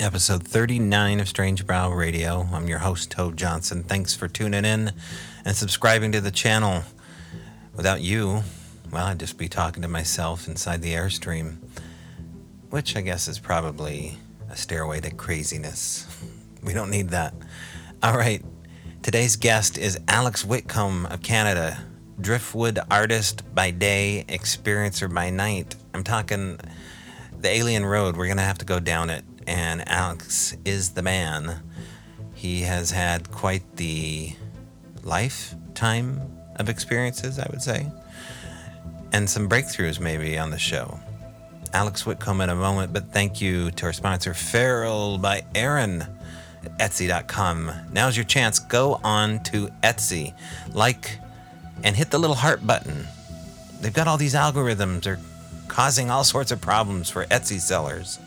episode 39 of Strange Brow Radio. I'm your host, Toad Johnson. Thanks for tuning in and subscribing to the channel. Without you, well, I'd just be talking to myself inside the Airstream, which I guess is probably a stairway to craziness. We don't need that. All right, today's guest is Alex Whitcomb of Canada, driftwood artist by day, experiencer by night. I'm talking the alien road. We're going to have to go down it and Alex is the man. He has had quite the lifetime of experiences, I would say, and some breakthroughs maybe on the show. Alex Whitcomb in a moment, but thank you to our sponsor, Feral by Aaron at Etsy.com. Now's your chance. Go on to Etsy, like, and hit the little heart button. They've got all these algorithms. They're causing all sorts of problems for Etsy sellers.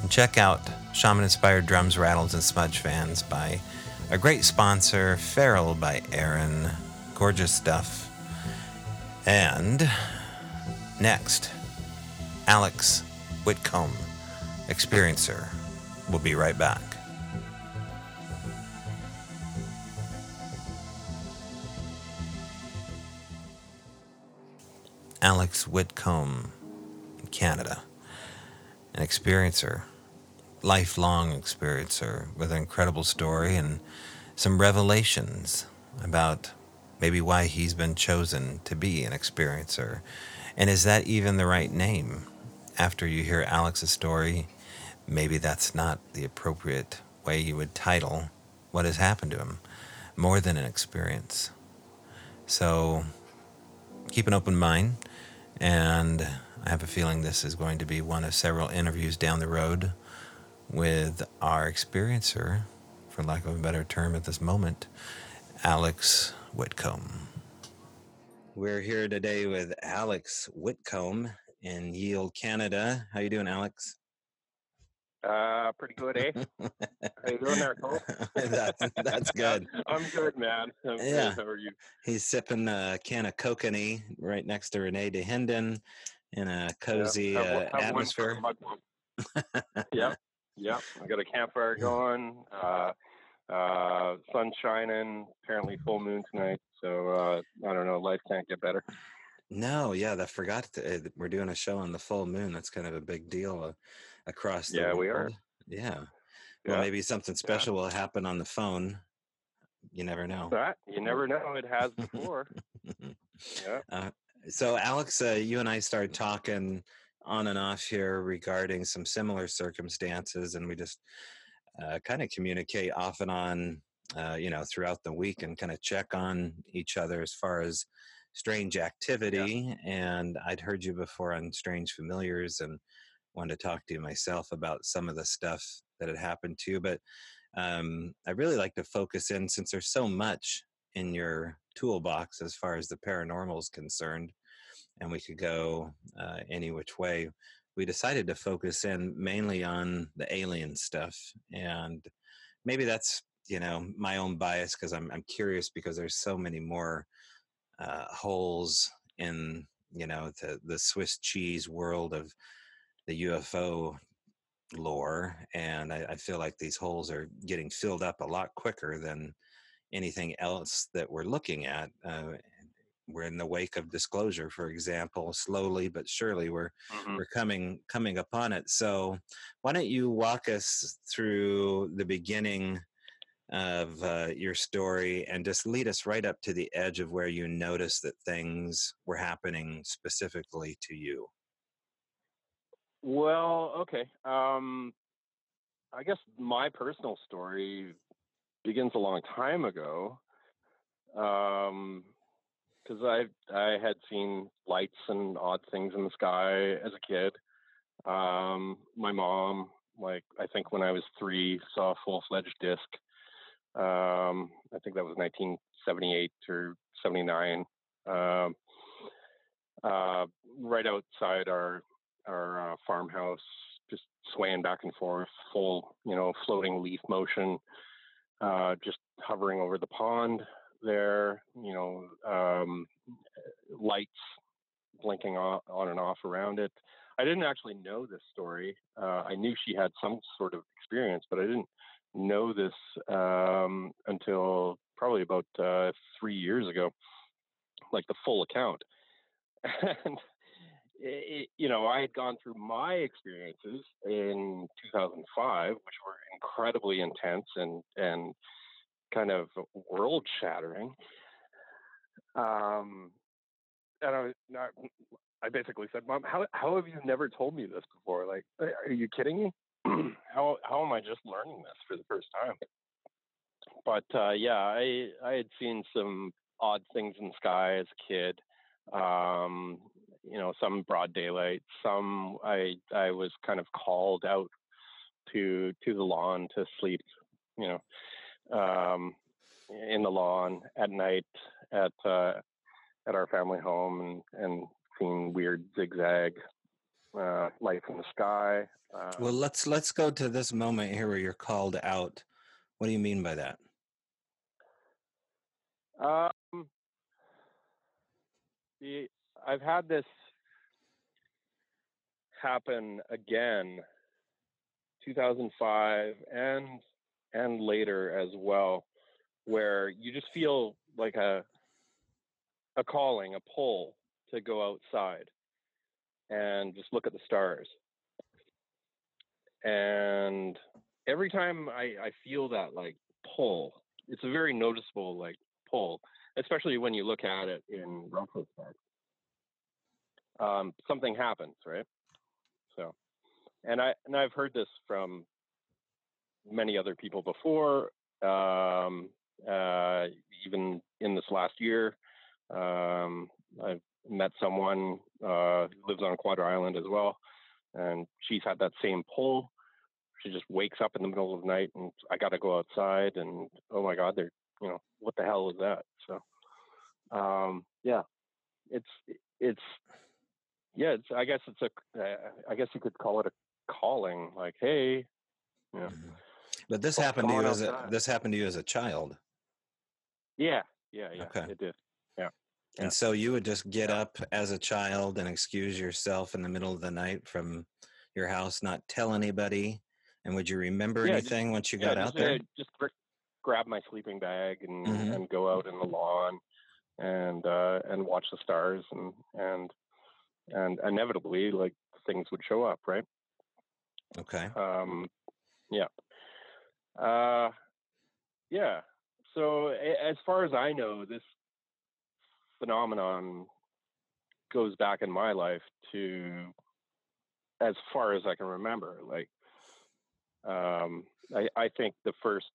And check out Shaman Inspired Drums, Rattles, and Smudge Fans by a great sponsor, Feral by Aaron. Gorgeous stuff. And next, Alex Whitcomb, Experiencer. We'll be right back. Alex Whitcomb, Canada an experiencer, lifelong experiencer with an incredible story and some revelations about maybe why he's been chosen to be an experiencer. And is that even the right name? After you hear Alex's story, maybe that's not the appropriate way you would title what has happened to him more than an experience. So keep an open mind and I have a feeling this is going to be one of several interviews down the road with our experiencer, for lack of a better term at this moment, Alex Whitcomb. We're here today with Alex Whitcomb in Yield, Canada. How you doing, Alex? Uh, pretty good, eh? How you doing there, Cole? that's, that's good. I'm good, man. I'm yeah. Good. How are you? He's sipping a can of kokanee right next to Renee DeHinden in a cozy yeah, have, uh, have atmosphere. yeah, yeah. I got a campfire going. Uh, uh, sun shining. Apparently, full moon tonight. So uh, I don't know. Life can't get better. No, yeah, I forgot. To, uh, we're doing a show on the full moon. That's kind of a big deal uh, across the yeah, world. we are. Yeah. Well, maybe something special yeah. will happen on the phone. You never know. That you never know. It has before. yeah. Uh, so, Alex, uh, you and I started talking on and off here regarding some similar circumstances, and we just uh, kind of communicate off and on, uh, you know, throughout the week and kind of check on each other as far as strange activity. Yeah. And I'd heard you before on Strange Familiars and wanted to talk to you myself about some of the stuff that had happened to you. But um, I really like to focus in since there's so much in your toolbox as far as the paranormal is concerned, and we could go uh, any which way. We decided to focus in mainly on the alien stuff, and maybe that's you know my own bias because I'm I'm curious because there's so many more uh, holes in you know the the Swiss cheese world of the UFO lore, and I, I feel like these holes are getting filled up a lot quicker than anything else that we're looking at. Uh, we're in the wake of disclosure, for example. Slowly but surely, we're mm-hmm. we're coming coming upon it. So, why don't you walk us through the beginning of uh, your story and just lead us right up to the edge of where you noticed that things were happening specifically to you? Well, okay. Um, I guess my personal story begins a long time ago. Um, because I I had seen lights and odd things in the sky as a kid. Um, my mom, like I think when I was three, saw a full fledged disc. Um, I think that was 1978 or 79. Um, uh, right outside our our uh, farmhouse, just swaying back and forth, full you know floating leaf motion uh, just hovering over the pond there, you know, um, lights blinking on, on and off around it. I didn't actually know this story. Uh, I knew she had some sort of experience, but I didn't know this um, until probably about uh, three years ago, like the full account. And it, you know, I had gone through my experiences in 2005, which were incredibly intense and and kind of world shattering. Um, and I, I, I basically said, "Mom, how how have you never told me this before? Like, are you kidding me? how how am I just learning this for the first time?" But uh, yeah, I I had seen some odd things in the sky as a kid. Um, you know, some broad daylight, some I I was kind of called out to to the lawn to sleep, you know, um, in the lawn at night at uh, at our family home and and seeing weird zigzag uh, lights in the sky. Uh, well, let's let's go to this moment here where you're called out. What do you mean by that? Um, the I've had this happen again 2005 and and later as well where you just feel like a a calling a pull to go outside and just look at the stars. And every time i i feel that like pull it's a very noticeable like pull especially when you look at it in retrospect um, something happens, right? So, and I and I've heard this from many other people before, um, uh, even in this last year. Um, I've met someone uh, who lives on Quadra Island as well, and she's had that same pull. She just wakes up in the middle of the night, and I got to go outside, and oh my God, they're you know what the hell is that? So, um, yeah, it's it's yeah, it's, I guess it's a, uh, I guess you could call it a calling. Like, hey, yeah. Mm-hmm. But this happened to you as a this happened to you as a child. Yeah, yeah, yeah. Okay. It did. Yeah. And so you would just get up as a child and excuse yourself in the middle of the night from your house, not tell anybody. And would you remember yeah, anything just, once you yeah, got out there? Uh, just gr- grab my sleeping bag and, mm-hmm. and go out in the lawn and uh, and watch the stars and and and inevitably, like things would show up, right? Okay. Um, yeah. Uh, yeah. So as far as I know, this phenomenon goes back in my life to as far as I can remember. Like, um, I, I think the first,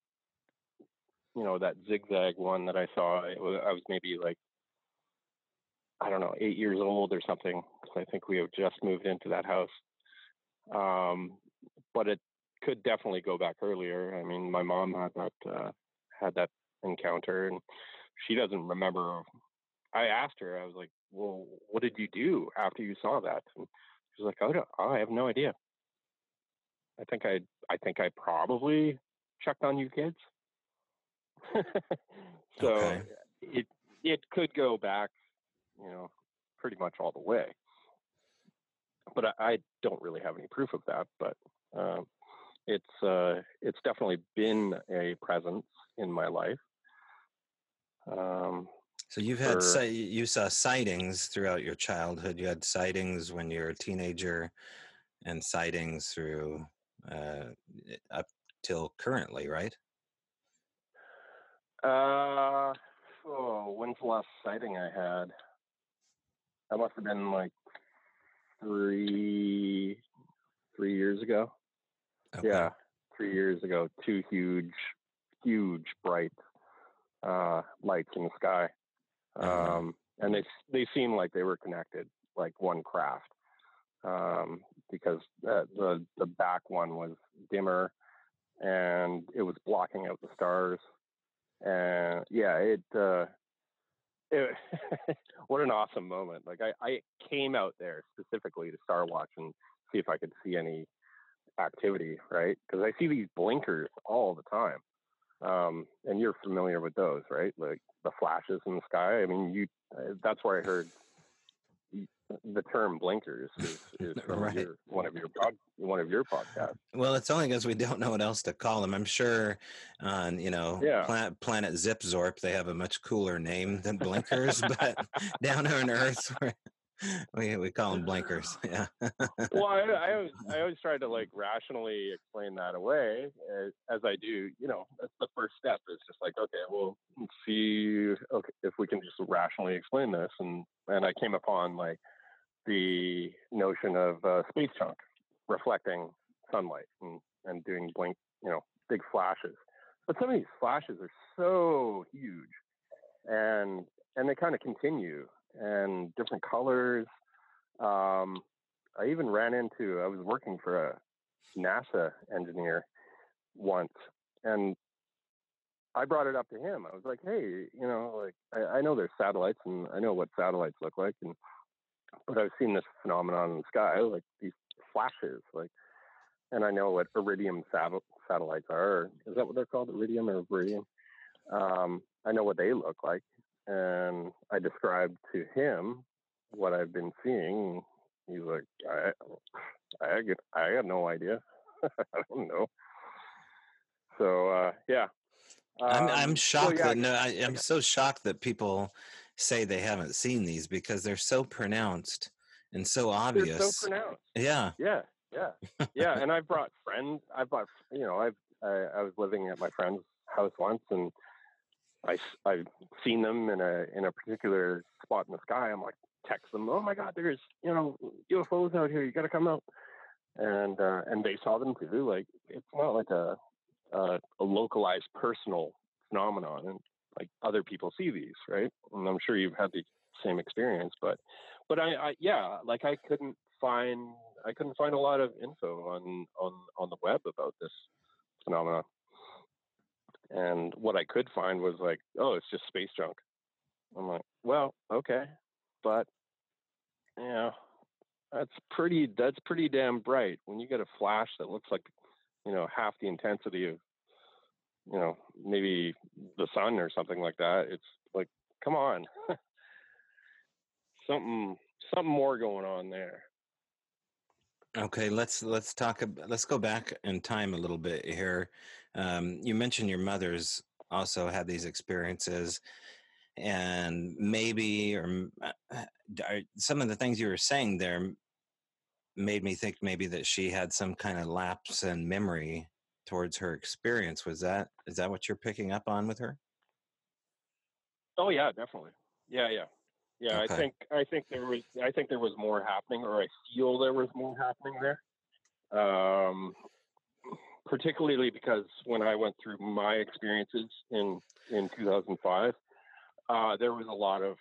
you know, that zigzag one that I saw, was, I was maybe like I don't know, eight years old or something. I think we have just moved into that house. Um, but it could definitely go back earlier. I mean, my mom had that uh, had that encounter, and she doesn't remember. I asked her. I was like, "Well, what did you do after you saw that?" And she's like, "Oh, I have no idea. I think I I think I probably checked on you kids." so okay. it it could go back you know, pretty much all the way. But I, I don't really have any proof of that. But um, it's uh, it's definitely been a presence in my life. Um, so you've had for, you saw sightings throughout your childhood. You had sightings when you were a teenager, and sightings through uh, up till currently, right? Uh, oh, when's the last sighting I had? That must have been like three three years ago. Okay. Yeah, three years ago. Two huge, huge bright uh, lights in the sky, uh-huh. um, and they they seemed like they were connected, like one craft, um, because uh, the the back one was dimmer, and it was blocking out the stars, and yeah, it. Uh, it, what an awesome moment. Like I, I came out there specifically to star watch and see if I could see any activity, right? Because I see these blinkers all the time. Um, and you're familiar with those, right? Like the flashes in the sky. I mean, you, uh, that's where I heard the term blinkers is, is from right. your, one of your pod, one of your podcasts. Well, it's only because we don't know what else to call them. I'm sure on you know yeah. planet, planet Zipzorp they have a much cooler name than blinkers, but down on Earth we we call them blinkers. Yeah. well, I, I always I always try to like rationally explain that away as, as, I do. You know, that's the first step. Is just like okay, well, see okay, if we can just rationally explain this, and and I came upon like the notion of uh, space junk reflecting sunlight and and doing blink, you know, big flashes. But some of these flashes are so huge, and and they kind of continue and different colors. Um, I even ran into, I was working for a NASA engineer once, and I brought it up to him. I was like, hey, you know, like I, I know there's satellites and I know what satellites look like, and but I've seen this phenomenon in the sky, like these flashes, like, and I know what iridium sat- satellites are. Is that what they're called, iridium or iridium? Um, I know what they look like, and I described to him what I've been seeing. He's like, I, I, get, I have no idea. I don't know. So uh, yeah, um, I'm I'm shocked yeah, that no, I, am so shocked that people say they haven't seen these because they're so pronounced and so obvious. They're so pronounced. Yeah. Yeah. Yeah. yeah. and I brought friends. I brought you know I've I, I was living at my friend's house once and I, I've seen them in a in a particular spot in the sky. I'm like, text them, oh my God, there's you know UFOs out here. You got to come out. And uh, and they saw them too. Like it's not like a a, a localized personal phenomenon, and like other people see these, right? And I'm sure you've had the same experience, but but I, I yeah, like I couldn't find I couldn't find a lot of info on on on the web about this phenomenon. And what I could find was like, oh, it's just space junk. I'm like, well, okay, but yeah, that's pretty. That's pretty damn bright. When you get a flash that looks like, you know, half the intensity of, you know, maybe the sun or something like that. It's like, come on, something, something more going on there. Okay, let's let's talk. Let's go back in time a little bit here. Um, you mentioned your mother's also had these experiences, and maybe or uh, some of the things you were saying there made me think maybe that she had some kind of lapse in memory towards her experience. Was that is that what you're picking up on with her? Oh yeah, definitely. Yeah, yeah, yeah. Okay. I think I think there was I think there was more happening, or I feel there was more happening there. Um, particularly because when I went through my experiences in in 2005, uh, there was a lot of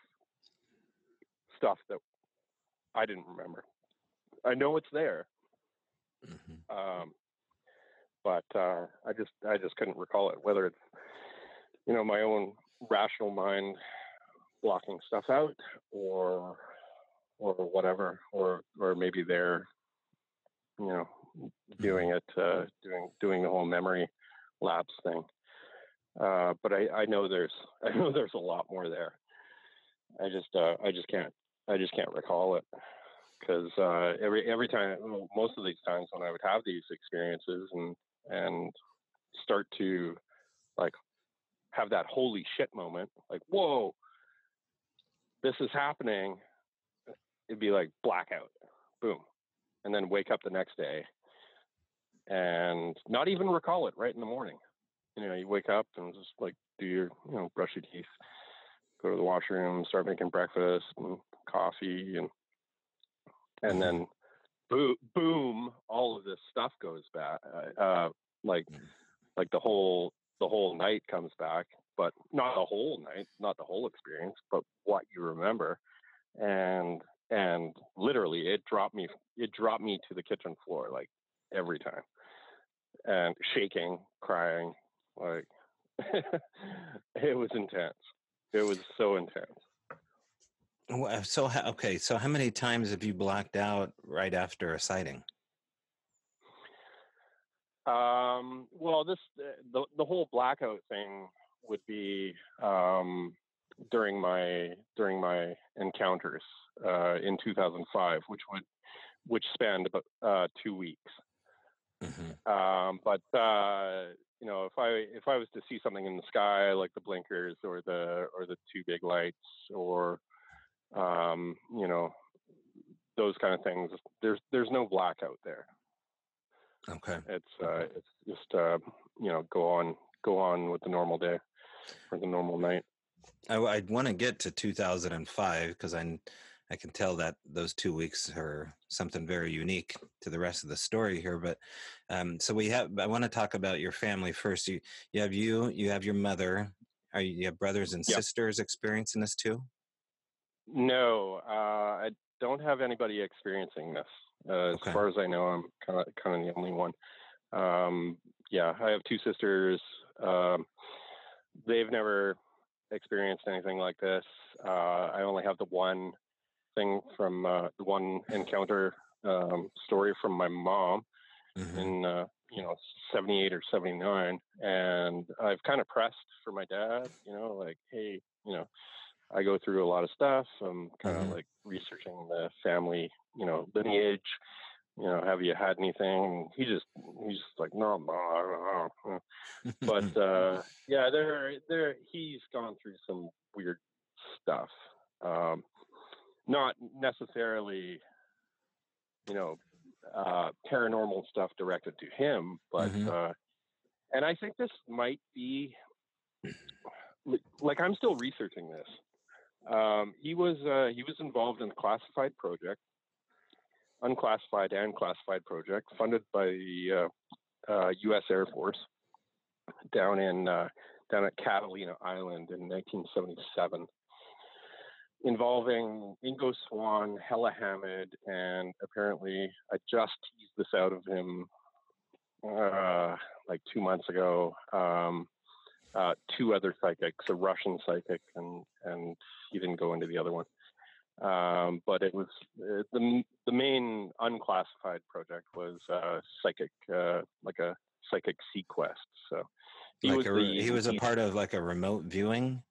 stuff that I didn't remember. I know it's there, mm-hmm. um, but uh, I just I just couldn't recall it. Whether it's you know my own rational mind blocking stuff out, or or whatever, or or maybe they're you know doing it, uh, doing doing the whole memory lapse thing. Uh, but I, I know there's I know there's a lot more there. I just uh, I just can't I just can't recall it because uh, every every time most of these times when I would have these experiences and and start to like have that holy shit moment like whoa this is happening it'd be like blackout boom and then wake up the next day and not even recall it right in the morning. You know, you wake up and just like do your, you know, brush your teeth, go to the washroom, start making breakfast and coffee, and and then boom, boom, all of this stuff goes back. Uh, uh, like mm. like the whole the whole night comes back, but not the whole night, not the whole experience, but what you remember, and and literally it dropped me it dropped me to the kitchen floor like every time and shaking crying like it was intense it was so intense. So okay so how many times have you blacked out right after a sighting? Um, well this the, the whole blackout thing would be um, during my during my encounters uh, in 2005, which would which spanned about uh, two weeks. Mm-hmm. Um, but uh, you know, if I if I was to see something in the sky like the blinkers or the or the two big lights or um, you know those kind of things, there's there's no blackout there. Okay. It's uh, it's just uh, you know go on go on with the normal day or the normal night. I, I want to get to 2005 because I I can tell that those two weeks are something very unique to the rest of the story here. But um, so we have. I want to talk about your family first. You you have you you have your mother. Are you, you have brothers and yep. sisters experiencing this too? No, uh, I don't have anybody experiencing this. Uh, okay. As far as I know, I'm kind of kind of the only one. Um, yeah, I have two sisters. Um, they've never experienced anything like this. Uh, I only have the one thing from uh, the one encounter um, story from my mom mm-hmm. in uh, you know 78 or 79 and i've kind of pressed for my dad you know like hey you know i go through a lot of stuff i'm kind of mm-hmm. like researching the family you know lineage you know have you had anything he just he's just like no no, no. but uh yeah there there he's gone through some weird stuff um not necessarily, you know, uh, paranormal stuff directed to him, but mm-hmm. uh, and I think this might be like I'm still researching this. Um, he was uh, he was involved in a classified project, unclassified and classified project funded by the U.S. Uh, uh, Air Force down in uh, down at Catalina Island in 1977 involving Ingo Swann, Hella Hammid, and apparently I just teased this out of him uh, like two months ago. Um, uh, two other psychics, a Russian psychic, and and he didn't go into the other one. Um, but it was uh, the the main unclassified project was uh, psychic, uh, like a psychic Sea Quest. So he like was a, the, he was a part of like a remote viewing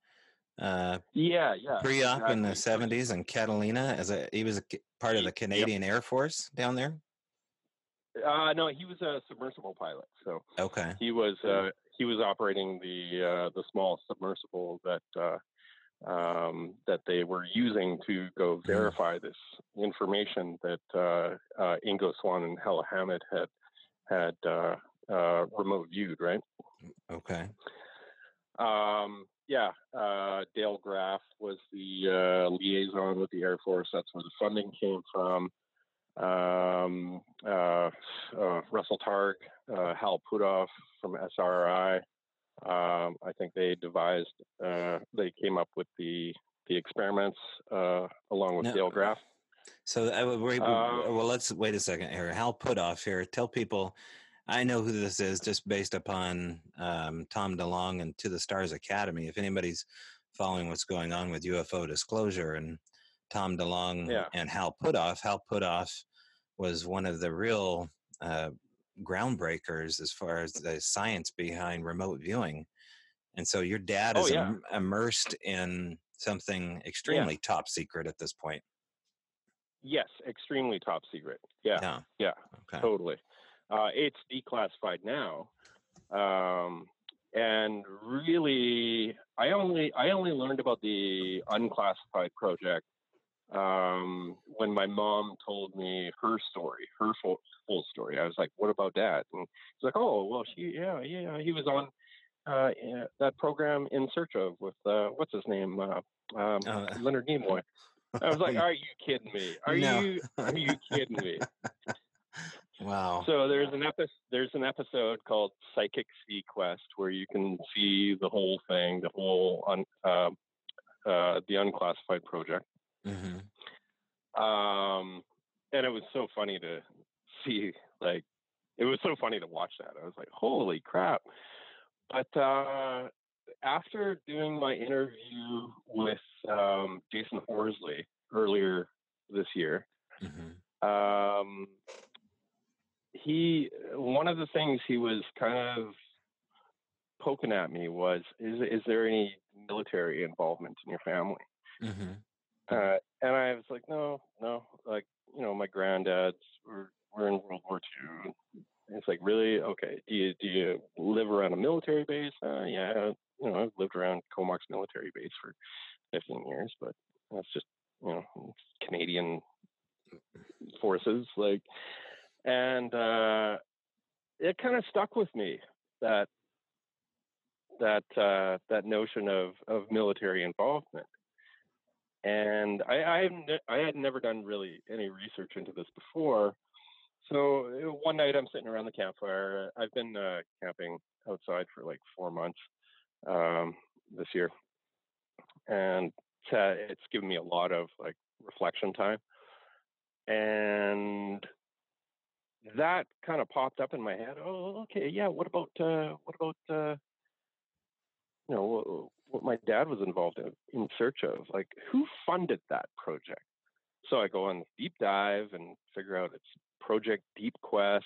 uh, yeah, yeah. Pre-op exactly. in the '70s in Catalina as a he was a part of the Canadian yep. Air Force down there. Uh, no, he was a submersible pilot. So okay, he was uh, he was operating the uh, the small submersible that uh, um, that they were using to go mm-hmm. verify mm. this information that uh, uh, Ingo Swann and Hella Hammid had had uh, uh, remote viewed, right? Okay. Um, yeah, uh, Dale Graff was the uh, liaison with the Air Force. That's where the funding came from. Um, uh, uh Russell Targ, uh, Hal Puthoff from SRI. Um, I think they devised, uh, they came up with the the experiments along with no. Dale Graff. So, wait, well, let's wait a second here. Hal Puthoff here. Tell people I know who this is just based upon um, Tom DeLonge and To the Stars Academy. If anybody's following what's going on with UFO disclosure and Tom DeLonge yeah. and Hal Puthoff, Hal Puthoff was one of the real uh, groundbreakers as far as the science behind remote viewing. And so your dad oh, is yeah. Im- immersed in something extremely yeah. top secret at this point. Yes, extremely top secret. Yeah. Yeah. yeah okay. Totally. Uh, it's declassified now, um, and really, I only I only learned about the unclassified project um, when my mom told me her story, her full, full story. I was like, "What about that?" And she's like, "Oh, well, she yeah yeah he was on." Uh, that program in search of with uh, what's his name uh, um, uh, Leonard Nimoy. I was like, "Are you kidding me? Are no. you are you kidding me?" Wow. So there's an episode there's an episode called Psychic Sea Quest where you can see the whole thing, the whole un, uh, uh, the unclassified project. Mm-hmm. Um, and it was so funny to see, like, it was so funny to watch that. I was like, holy crap! But uh, after doing my interview with um, Jasun Horsley earlier this year. Mm-hmm. Um, he one of the things he was kind of poking at me was is is there any military involvement in your family. Mm-hmm. Uh, and I was like, no, no, like you know, my granddads were were in World War II. it's like, really? Okay. Do you do you live around a military base? Uh, yeah, you know, I've lived around Comox military base for 15 years, but that's just you know Canadian forces, like, and uh, it kind of stuck with me that that uh, that notion of of military involvement. And I I, I had never done really any research into this before. So uh, one night I'm sitting around the campfire. I've been uh, camping outside for like four months um, this year, and uh, it's given me a lot of like reflection time. And that kind of popped up in my head. Oh, okay, yeah. What about uh, what about uh, you know what, my dad was involved in, in search of? Like, who funded that project? So I go on deep dive and figure out it's Project Deep Quest.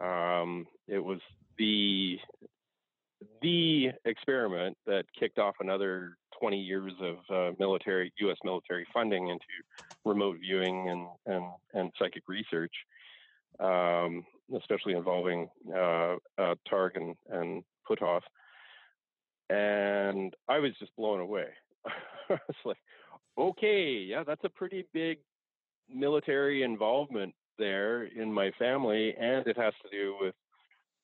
Um, it was the the experiment that kicked off another 20 years of uh, military U.S. military funding into remote viewing and and, and psychic research, um, especially involving uh, uh, Targ and, and Puthoff. And I was just blown away. I was like, okay, yeah, that's a pretty big military involvement there in my family, and it has to do with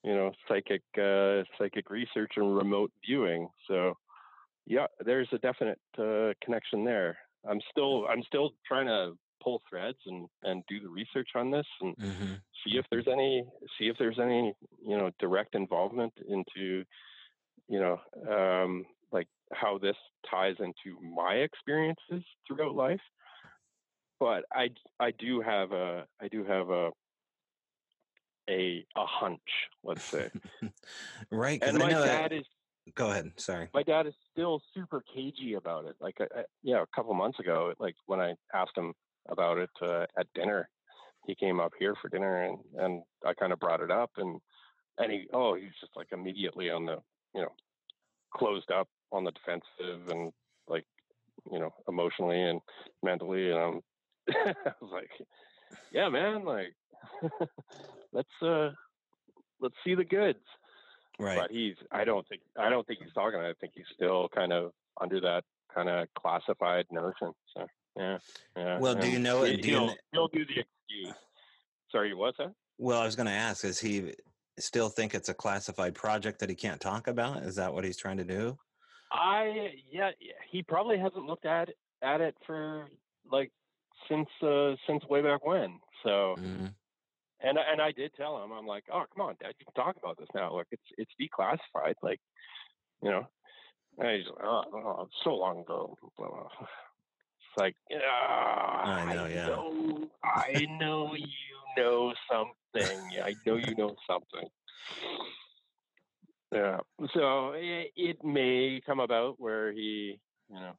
you know psychic uh, psychic research and remote viewing. So yeah, there's a definite uh, connection there. I'm still I'm still trying to pull threads and and do the research on this and mm-hmm. see if there's any see if there's any you know direct involvement into you know um, like how this ties into my experiences throughout life but I I do have a I do have a a a hunch, let's say. right. And my dad that... is. Go ahead. Sorry. My dad is still super cagey about it. Like, I, I, yeah, a couple months ago, like when I asked him about it uh, at dinner, he came up here for dinner, and and I kind of brought it up, and and he oh he's just like immediately on the you know closed up on the defensive and like you know emotionally and mentally and I'm I was like, yeah, man, like let's uh let's see the goods. Right. But he's I don't think I don't think he's talking. I think he's still kind of under that kind of classified notion. So yeah, yeah. Well, do you know it? You... he'll do the excuse. Sorry, what's that? Well, I was going to ask: Is he still think it's a classified project that he can't talk about? Is that what he's trying to do? I yeah, he probably hasn't looked at at it for like since uh, since way back when. So, mm-hmm. and and I did tell him, I'm like, oh come on, Dad, you can talk about this now. Look, it's it's declassified. Like, you know, and he's like, oh, oh so long ago. It's like, oh, I know, I yeah. Know, I know you know something. I know you know something. Yeah. So it, it may come about where he, you know,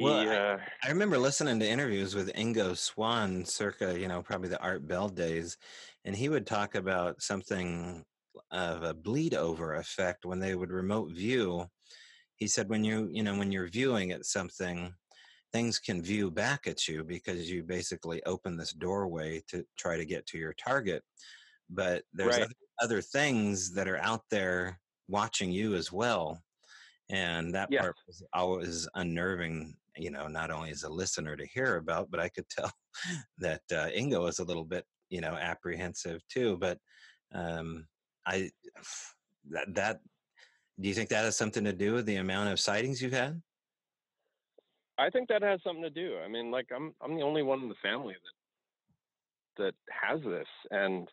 well, I, uh, I, remember listening to interviews with Ingo Swann circa, you know, probably the Art Bell days, and he would talk about something of a bleed over effect when they would remote view. He said when you, you know, when you're viewing at something, things can view back at you because you basically open this doorway to try to get to your target. But there's right. other, other things that are out there watching you as well and that part was always unnerving you know not only as a listener to hear about but i could tell that uh, ingo was a little bit you know apprehensive too but um i that that do you think that has something to do with the amount of sightings you've had i think that has something to do i mean like i'm i'm the only one in the family that that has this and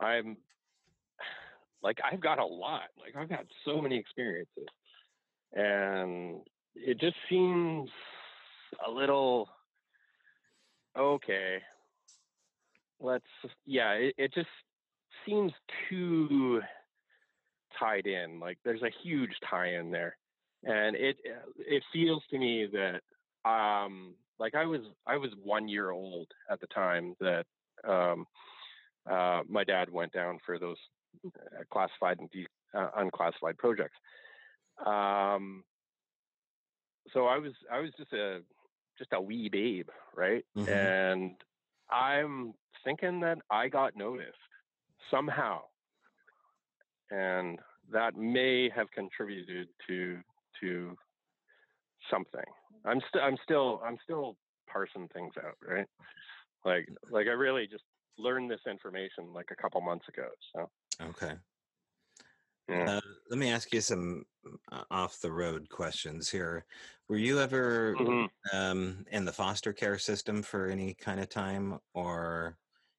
i'm like i've got a lot like i've got so many experiences and it just seems a little okay. Let's yeah, it, it just seems too tied in. Like there's a huge tie in there, and it it feels to me that um like I was I was one year old at the time that um uh my dad went down for those uh, classified and de- uh, unclassified projects Um, so I was I was just a just a wee babe, right? Mm-hmm. And I'm thinking that I got noticed somehow, and that may have contributed to to something. I'm still I'm still I'm still parsing things out, right? Like like I really just learned this information like a couple months ago. So okay. Yeah. Uh, let me ask you some uh, off the road questions here. Were you ever mm-hmm. um, in the foster care system for any kind of time or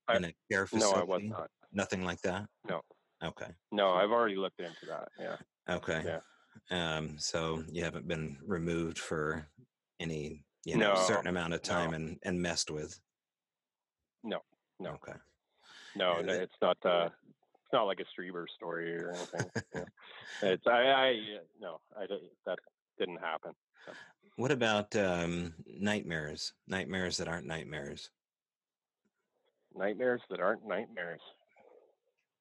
I, in a care facility? No, I was not. Nothing like that? No. Okay. No, I've already looked into that. Yeah. Okay. Yeah. Um, so you haven't been removed for any, you know, no, certain amount of time no. and, and messed with? No. No. Okay. No, no it's not. Uh, it's not like a Strieber story or anything. yeah. It's I, I no, I that didn't happen. So. What about um, nightmares? Nightmares that aren't nightmares. Nightmares that aren't nightmares.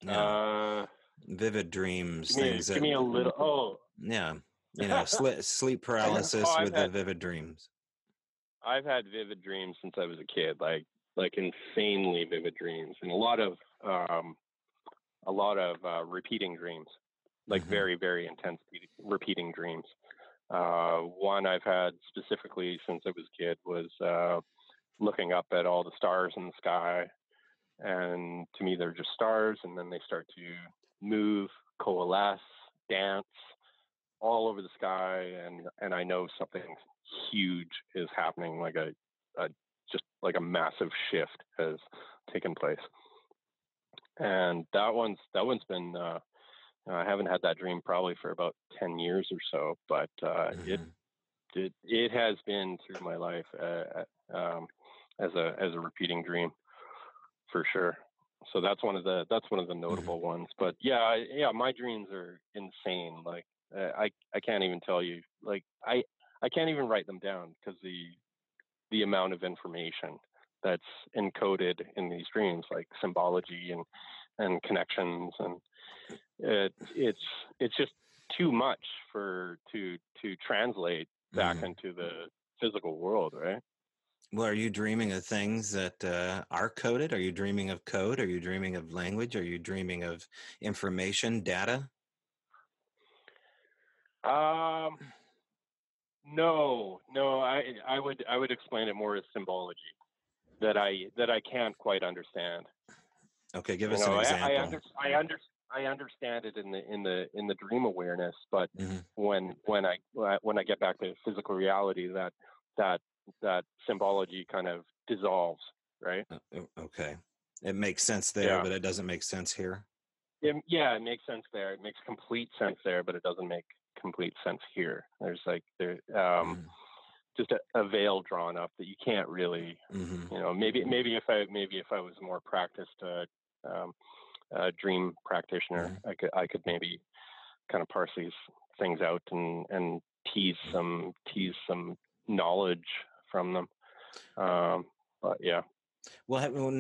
Yeah. Uh, Vivid dreams, give me, things give that. me a little. Oh. Yeah, you know, sleep, sleep paralysis oh, with had, the vivid dreams. I've had vivid dreams since I was a kid, like like insanely vivid dreams, and a lot of um, a lot of uh, repeating dreams, like mm-hmm. very, very intense repeating dreams. Uh, one I've had specifically since I was a kid was uh, looking up at all the stars in the sky. And to me, they're just stars, and then they start to move, coalesce, dance all over the sky, and and I know something huge is happening, like a, a just like a massive shift has taken place and that one's that one's been uh, I haven't had that dream probably for about ten years or so, but uh, mm-hmm. it it it has been through my life uh, um, as a as a repeating dream for sure. So that's one of the that's one of the mm-hmm. notable mm-hmm. ones. But yeah, yeah, my dreams are insane. Like uh, I I can't even tell you. Like I I can't even write them down because the the amount of information that's encoded in these dreams, like symbology and and connections, and it, it's it's just too much for to to translate back mm. into the physical world, right? Well, are you dreaming of things that uh, are coded? Are you dreaming of code? Are you dreaming of language? Are you dreaming of information, data? Um, no, no. I I would I would explain it more as symbology that I that I can't quite understand. Okay, give us you know, an example. I, I, under, I, under, I understand it in the in the in the dream awareness, but mm-hmm. when when I when I get back to physical reality, that that that symbology kind of dissolves, right? Uh, okay, it makes sense there, yeah. but it doesn't make sense here. It, yeah, it makes sense there. It makes complete sense there, but it doesn't make complete sense here. There's like there. Um, mm just a, a, veil drawn up that you can't really, mm-hmm. you know, maybe maybe if I maybe if I was more practiced uh, um, uh, dream practitioner, mm-hmm. I could I could maybe kind of parse these things out and and tease mm-hmm. some tease some knowledge from them. Um, but yeah. Well,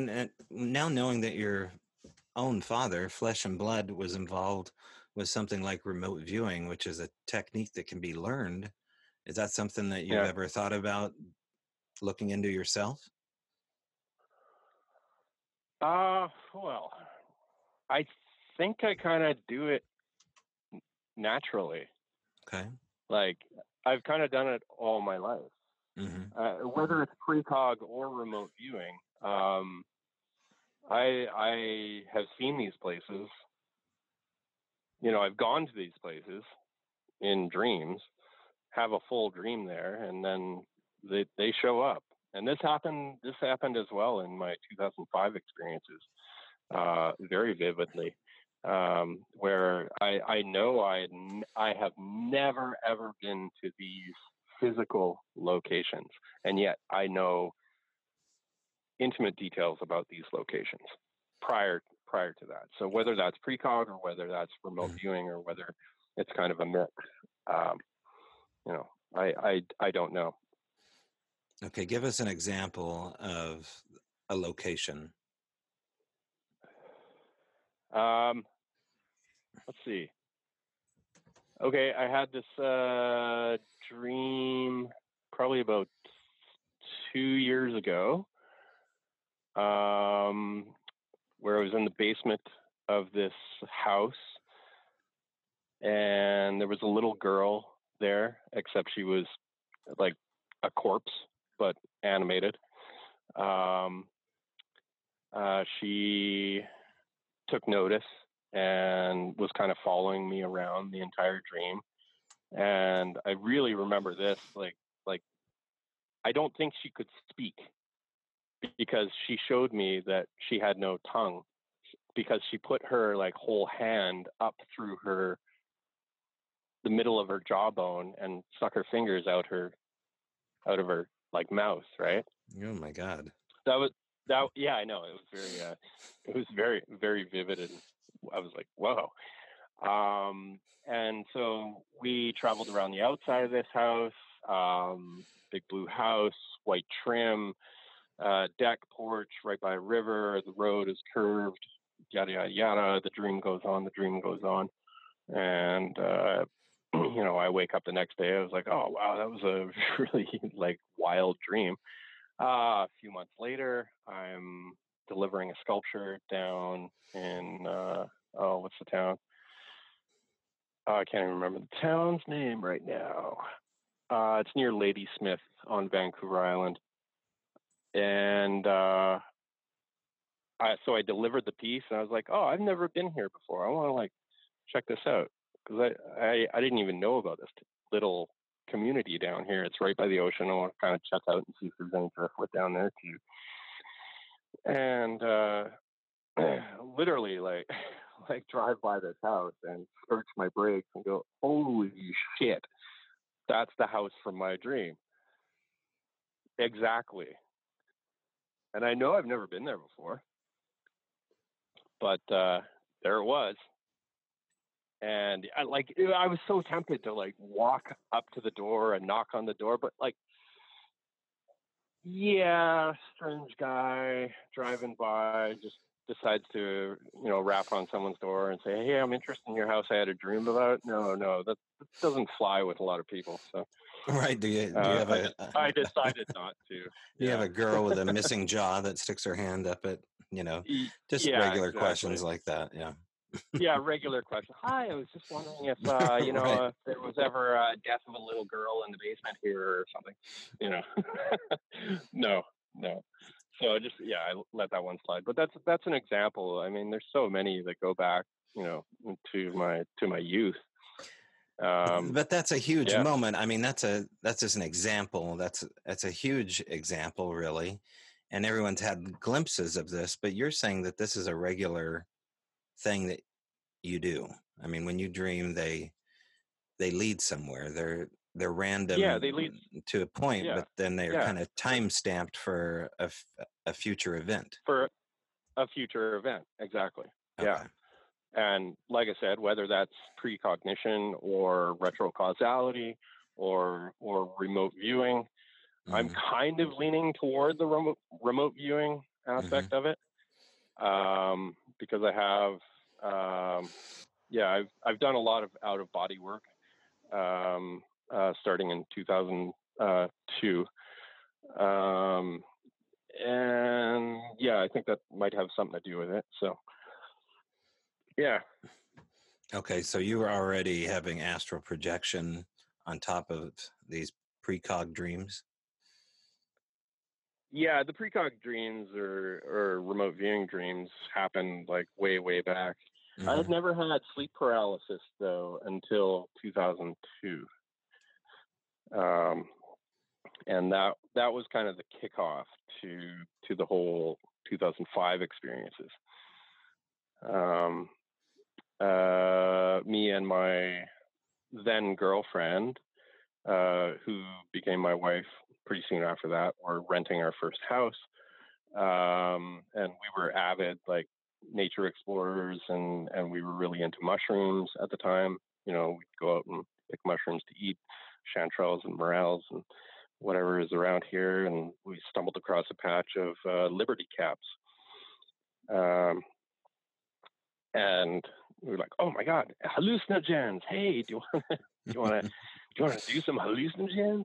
now knowing that your own father, flesh and blood, was involved with something like remote viewing, which is a technique that can be learned is that something that you've yeah. ever thought about looking into yourself? Uh, well, I think I kind of do it naturally. Okay. Like I've kind of done it all my life. Mm-hmm. Uh, whether it's precog or remote viewing, um, I I have seen these places. You know, I've gone to these places in dreams, have a full dream there, and then they they show up. And this happened. This happened as well in my 2005 experiences, uh, very vividly, um, where I I know I I have never ever been to these physical locations, and yet I know intimate details about these locations prior prior to that. So whether that's precog or whether that's remote mm-hmm. viewing or whether it's kind of a mix, um, you know, I, I, I don't know. Okay, give us an example of a location. Um, let's see. Okay, I had this uh, dream probably about two years ago, um, where I was in the basement of this house, and there was a little girl there, except she was like a corpse, but animated. Um, uh, she took notice and was kind of following me around the entire dream. And I really remember this, like, like I don't think she could speak because she showed me that she had no tongue because she put her like whole hand up through her the middle of her jawbone and stuck her fingers out her out of her like mouth, right? Oh my god. That was that yeah, I know. It was very uh it was very very vivid and I was like, "Whoa." Um and so we traveled around the outside of this house, um big blue house, white trim, uh deck porch right by a river, the road is curved, yada yada yada. The dream goes on, the dream goes on. And uh you know, I wake up the next day. I was like, oh wow, that was a really like wild dream. Uh, a few months later, I'm delivering a sculpture down in uh, oh, what's the town? Oh, I can't even remember the town's name right now. Uh, it's near Ladysmith on Vancouver Island, and uh, I, so I delivered the piece, and I was like, oh, I've never been here before. I want to like check this out because I, I, I didn't even know about this little community down here. It's right by the ocean. I want to kind of check out and see if there's any driftwood down there too. And uh, literally, like, like drive by this house and search my brakes and go, "Holy shit, that's the house from my dream." Exactly. And I know I've never been there before, but uh, there it was and I like I was so tempted to like walk up to the door and knock on the door, but like, yeah, strange guy driving by just decides to you know rap on someone's door and say, "Hey, I'm interested in your house. I had a dream about." No, no, that, that doesn't fly with a lot of people. So. Right? Do you do you uh, have a? I, I decided not to. Do you have a girl with a missing jaw that sticks her hand up at you know just yeah, regular exactly. questions like that? Yeah yeah, regular question. Hi, I was just wondering if uh, you know right. if there was ever a death of a little girl in the basement here or something. You know, no, no. So just yeah, I let that one slide. But that's that's an example. I mean, there's so many that go back, you know, to my to my youth. Um, but that's a huge yeah. moment. I mean, that's a that's just an example. That's that's a huge example, really. And everyone's had glimpses of this, but you're saying that this is a regular thing that you do. I mean, when you dream, they they lead somewhere. They're they're random. Yeah, they lead to a point, yeah. but then they're yeah. kind of time stamped for a, a future event. For a future event, exactly. Okay. Yeah. And like I said, whether that's precognition or retrocausality or or remote viewing, mm-hmm. I'm kind of leaning toward the remote remote viewing aspect mm-hmm. of it um, because I have um, yeah, I've I've done a lot of out of body work, um, uh, starting in 2002, um, and yeah, I think that might have something to do with it. So, yeah. Okay, so you were already having astral projection on top of these precog dreams. Yeah, the precog dreams or or remote viewing dreams happened like way way back. Mm-hmm. I had mm-hmm. never had sleep paralysis though until 2002, um, and that that was kind of the kickoff to to the whole 2005 experiences. Um, uh, me and my then girlfriend, uh, who became my wife pretty soon after that, were renting our first house. Um, and we were avid like nature explorers and, and we were really into mushrooms at the time. You know, we'd go out and pick mushrooms to eat, chanterelles and morels and whatever is around here. And we stumbled across a patch of uh, liberty caps. Um, and we were like, oh my god, hallucinogens! Hey, do you want to do you want to do you want to do some hallucinogens?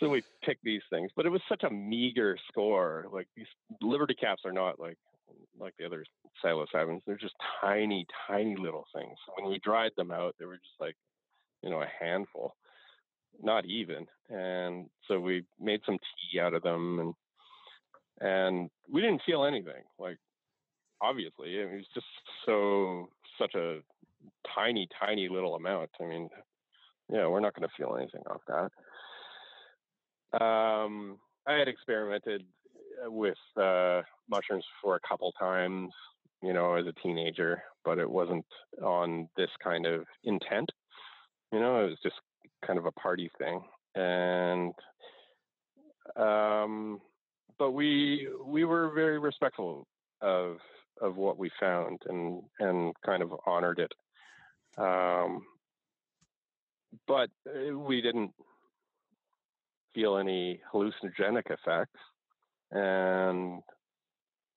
So we picked these things, but it was such a meager score. Like these Liberty caps are not like like the other psilocybins. They're just tiny, tiny little things. When we dried them out, they were just like you know a handful, not even. And so we made some tea out of them, and and we didn't feel anything. Like obviously, it was just so such a tiny, tiny little amount. I mean, yeah, we're not going to feel anything off that. Um, I had experimented uh, with uh, mushrooms for a couple times, you know, as a teenager, but it wasn't on this kind of intent. You know, it was just kind of a party thing, and um, but we we were very respectful of of what we found and and kind of honored it. Um, but uh, we didn't feel any hallucinogenic effects, and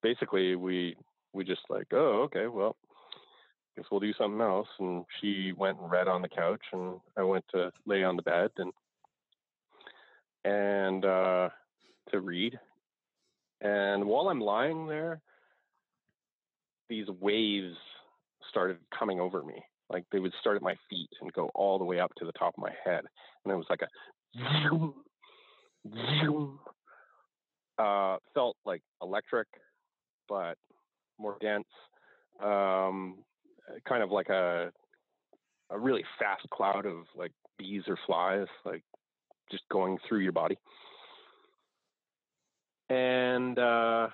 basically we we just like, oh, okay, well, guess we'll do something else. And she went and read on the couch, and I went to lay on the bed and and uh, to read. And while I'm lying there, these waves started coming over me. Like they would start at my feet and go all the way up to the top of my head. And it was like a zoom, zoom. Uh, felt like electric, but more dense. Um, kind of like a a really fast cloud of like bees or flies, like just going through your body. And uh,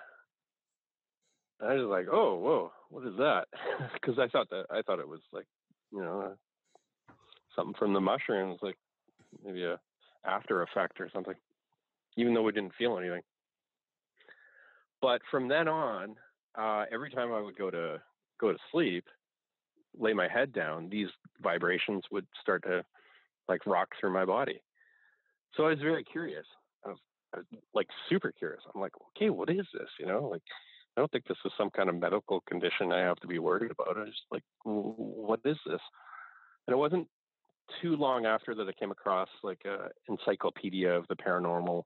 I was like, oh, whoa, what is that? Because I thought that I thought it was like, you know, something from the mushrooms, like maybe a after effect or something. Even though we didn't feel anything. But from then on, uh, every time I would go to go to sleep, lay my head down, these vibrations would start to like rock through my body. So I was very curious. I was, I was like super curious. I'm like, okay, what is this? You know, like I don't think this is some kind of medical condition I have to be worried about. I was like, what is this? And it wasn't too long after that I came across like a encyclopedia of the paranormal,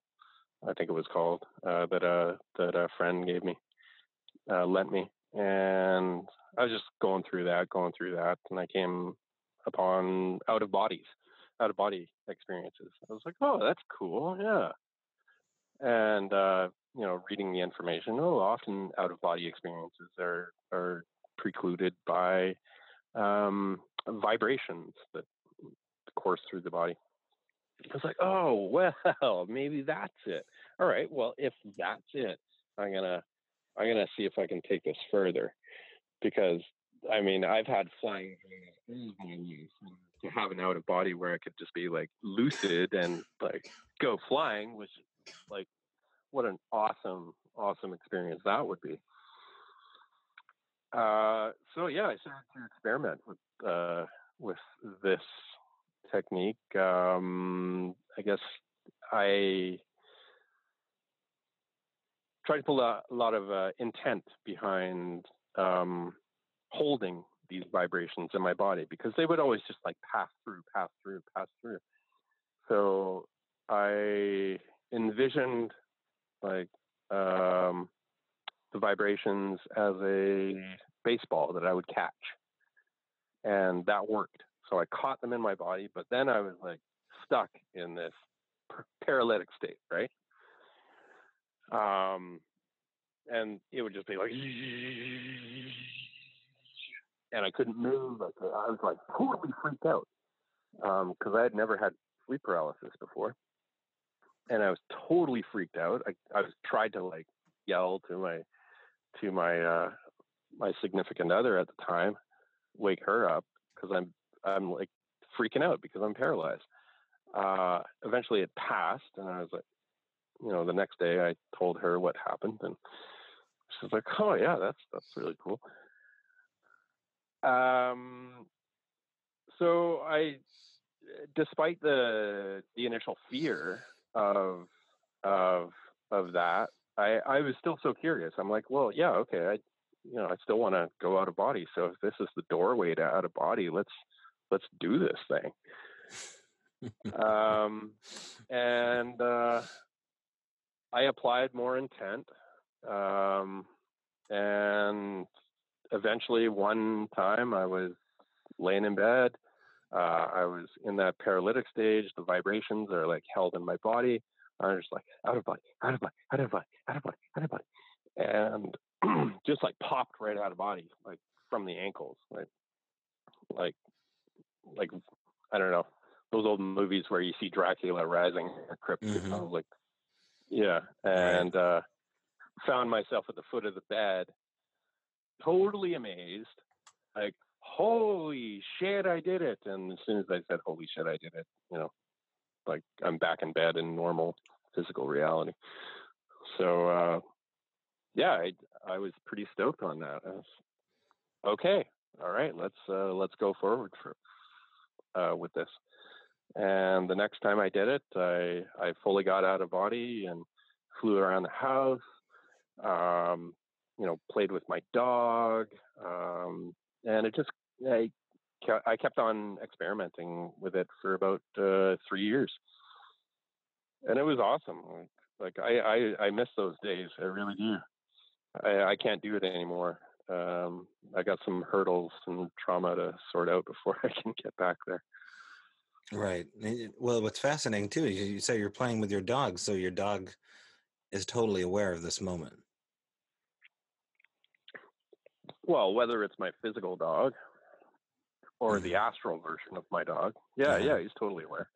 I think it was called, uh, that a uh, that a friend gave me, uh, lent me, and I was just going through that, going through that, and I came upon out of bodies, out of body experiences. I was like, oh, that's cool, yeah. And uh, you know, reading the information, oh, often out of body experiences are are precluded by um, vibrations that course through the body. I was like, oh well, maybe that's it. All right, well, if that's it, I'm gonna I'm gonna see if I can take this further because I mean I've had flying dreams to have an out of body where I could just be like lucid and like go flying was like what an awesome, awesome experience that would be. Uh, so yeah, I started to experiment with uh, with this technique. Um, I guess I tried to pull a, a lot of uh, intent behind um, holding these vibrations in my body because they would always just like pass through, pass through, pass through. So I envisioned like um, the vibrations as a baseball that I would catch. And that worked. So I caught them in my body, but then I was like stuck in this paralytic state, right? Um, and it would just be like, and I couldn't move. I was like totally freaked out because um, I had never had sleep paralysis before and I was totally freaked out. I, I was tried to like yell to my to my uh, my significant other at the time, wake her up because I'm I'm like freaking out because I'm paralyzed. Uh, eventually, it passed, and I was like, you know, the next day I told her what happened, and she's like, "Oh yeah, that's that's really cool." Um, so I, despite the the initial fear of of of that, I I was still so curious. I'm like, well, yeah, okay, I you know, I still want to go out of body. So if this is the doorway to out of body, let's let's do this thing. um, and uh, I applied more intent, um, and eventually, one time I was laying in bed. Uh, I was in that paralytic stage. The vibrations are like held in my body. I'm just like out of body, out of body, out of body, out of body, out of body, and just like popped right out of body, like from the ankles, like like like I don't know those old movies where you see Dracula rising a crypt, mm-hmm. like yeah, and uh, found myself at the foot of the bed, totally amazed, like holy shit, I did it! And as soon as I said holy shit, I did it, you know, like I'm back in bed in normal physical reality. So uh, yeah, I I was pretty stoked on that. Was, okay, all right, let's uh, let's go forward for uh, with this. And the next time I did it, I I fully got out of body and flew around the house. Um, you know, played with my dog, um, and it just I I kept on experimenting with it for about uh, three years, and it was awesome. Like, I, I I miss those days. I really do. I, I can't do it anymore. Um, I got some hurdles and trauma to sort out before I can get back there. Right. Well, what's fascinating too is you say you're playing with your dog, so your dog is totally aware of this moment. Well, whether it's my physical dog or mm-hmm. the astral version of my dog, yeah, uh-huh. yeah, he's totally aware.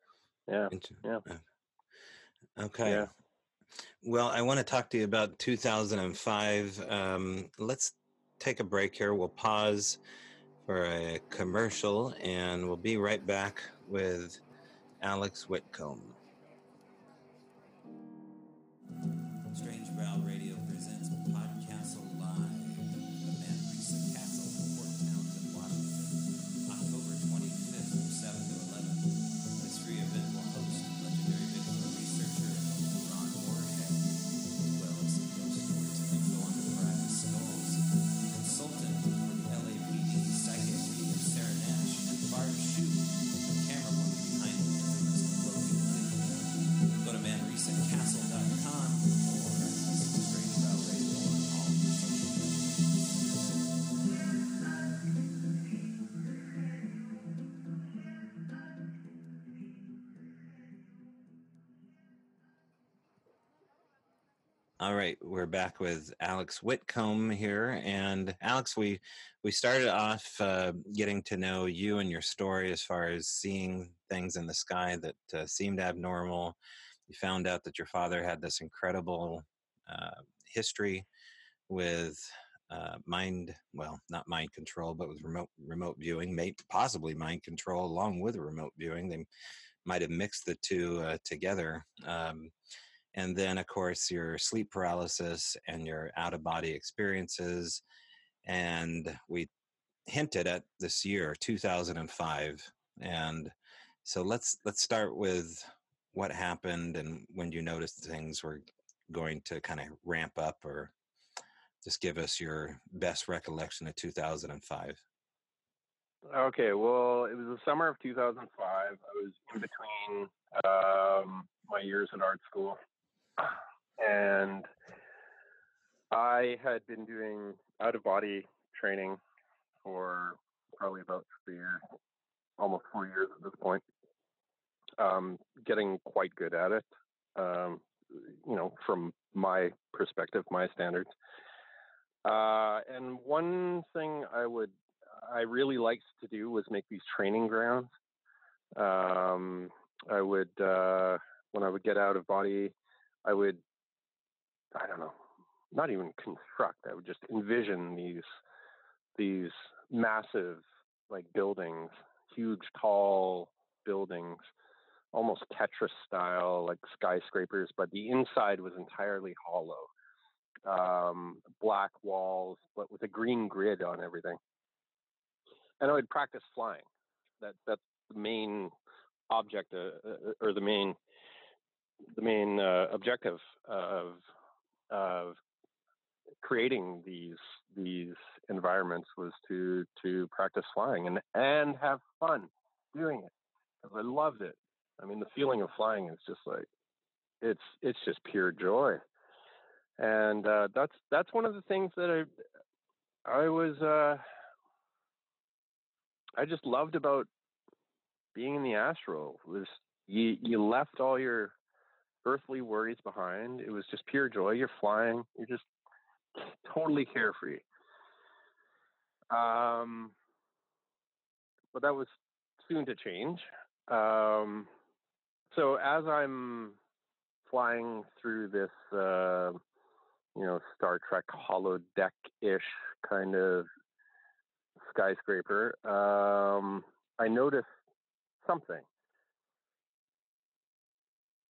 Yeah, yeah. Okay. Yeah. Well, I want to talk to you about 2005. Um, let's take a break here. We'll pause for a commercial and we'll be right back with Alex Whitcomb. All right, we're back with Alex Whitcomb here, and Alex, we we started off uh, getting to know you and your story as far as seeing things in the sky that uh, seemed abnormal. You found out that your father had this incredible uh, history with uh, mind, well, not mind control, but with remote remote viewing, may, possibly mind control along with remote viewing. They might have mixed the two uh, together. Um, and then of course your sleep paralysis and your out of body experiences and we hinted at this year 2005 and so let's let's start with what happened and when you noticed things were going to kind of ramp up or just give us your best recollection of 2005 okay well it was the summer of 2005 i was in between um, my years at art school and I had been doing out of body training for probably about three years, almost four years at this point. Um, getting quite good at it, um, you know, from my perspective, my standards. Uh, and one thing I would, I really liked to do was make these training grounds. Um, I would, uh, when I would get out of body, I would, I don't know, not even construct. I would just envision these these massive like buildings, huge tall buildings, almost Tetris style, like skyscrapers, but the inside was entirely hollow. Um, black walls, but with a green grid on everything. And I would practice flying. That that's the main object, uh, uh or the main the main uh, objective of of creating these these environments was to to practice flying and and have fun doing it because I loved it. I mean, the feeling of flying is just like it's it's just pure joy, and uh, that's that's one of the things that I I was uh, I just loved about being in the astral was you you left all your earthly worries behind. It was just pure joy. You're flying. You're just totally carefree. Um, but that was soon to change. Um, so as I'm flying through this, uh, you know, Star Trek holodeck ish kind of skyscraper, um, I noticed something.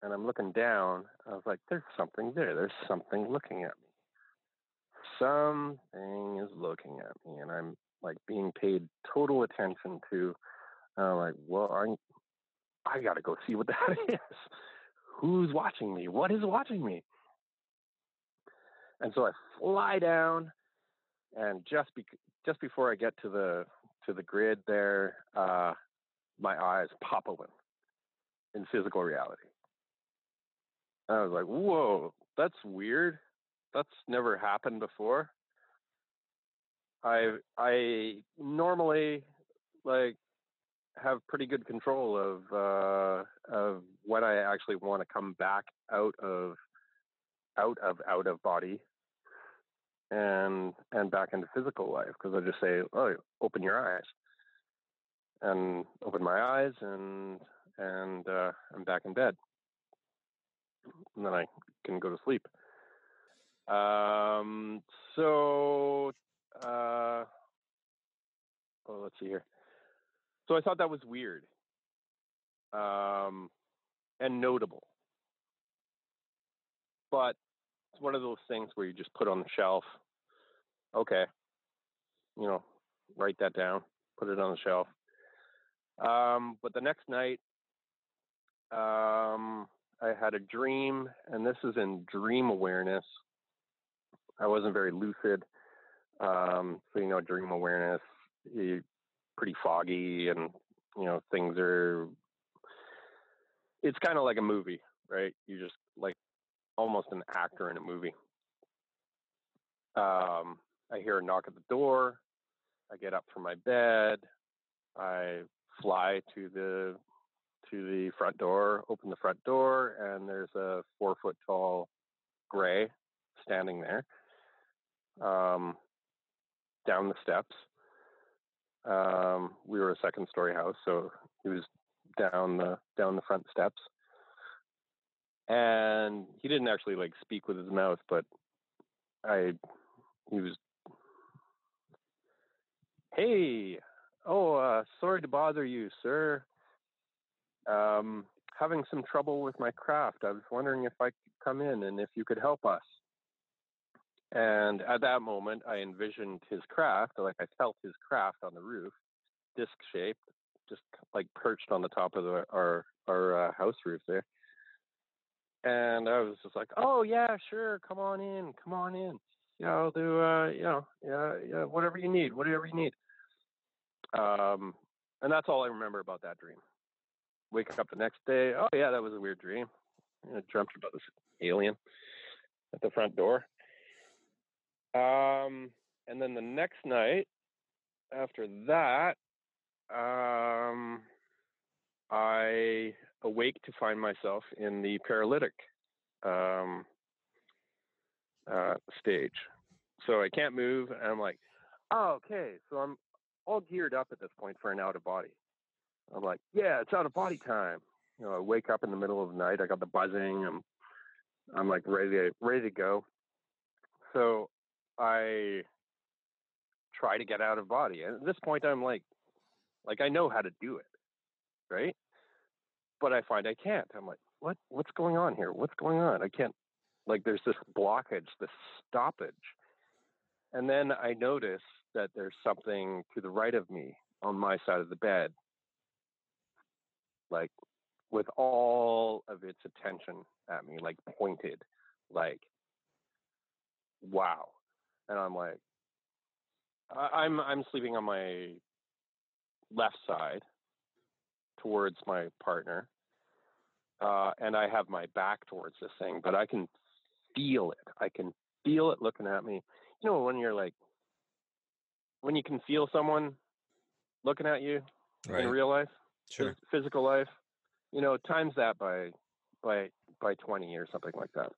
And I'm looking down. I was like, there's something there. There's something looking at me. Something is looking at me. And I'm like being paid total attention to. I'm like, well, I got to go see what that is. Who's watching me? What is watching me? And so I fly down, and just be, just before I get to the to the grid there, uh, my eyes pop open in physical reality. And I was like, whoa, that's weird. That's never happened before. I I normally like have pretty good control of uh, of when I actually want to come back out of out of out of body and and back into physical life because I just say, oh, open your eyes, and open my eyes, and and uh, I'm back in bed, and then I can go to sleep. Um, so, uh, oh, let's see here. So I thought that was weird, um, and notable, but it's one of those things where you just put on the shelf. Okay, you know, write that down, put it on the shelf. Um, but the next night, um, I had a dream, and this is in dream awareness. I wasn't very lucid. Um, so, you know, dream awareness, you, pretty foggy and, you know, things are, it's kind of like a movie, right? You're just like almost an actor in a movie. Um, I hear a knock at the door. I get up from my bed. I fly to the to the front door, open the front door, and there's a four foot tall gray standing there. Um, down the steps. Um, we were a second story house, so he was down the down the front steps. And he didn't actually like speak with his mouth, but I he was Hey, oh, uh, sorry to bother you, sir. Um, having some trouble with my craft. I was wondering if I could come in and if you could help us. And at that moment, I envisioned his craft, like I felt his craft on the roof, disc shaped, just like perched on the top of the, our our uh, house roof there. And I was just like, "Oh yeah, sure, come on in, come on in. Know, I'll do, uh, you know, yeah, yeah, whatever you need, whatever you need." Um, and that's all I remember about that dream. Wake up the next day. Oh yeah, that was a weird dream. I dreamt about this alien at the front door. Um, and then the next night after that, um, I awake to find myself in the paralytic um, uh, stage. So I can't move, and I'm like, oh, okay. So I'm all geared up at this point for an out of body. I'm like, yeah, it's out of body time. You know, I wake up in the middle of the night. I got the buzzing. I'm, I'm like ready ready to go. So I try to get out of body. And at this point, I'm like, like I know how to do it, right? But I find I can't. I'm like, what? What's going on here? What's going on? I can't. Like, there's this blockage, this stoppage. And then I notice that there's something to the right of me on my side of the bed, like with all of its attention at me, like pointed, like, wow. and I'm like, I, I'm I'm sleeping on my left side towards my partner, uh, and I have my back towards this thing, but I can feel it. I can feel it looking at me. You know, when you're like, when you can feel someone looking at you right. in real life, sure. physical life, you know, times that by by by 20 or something like that.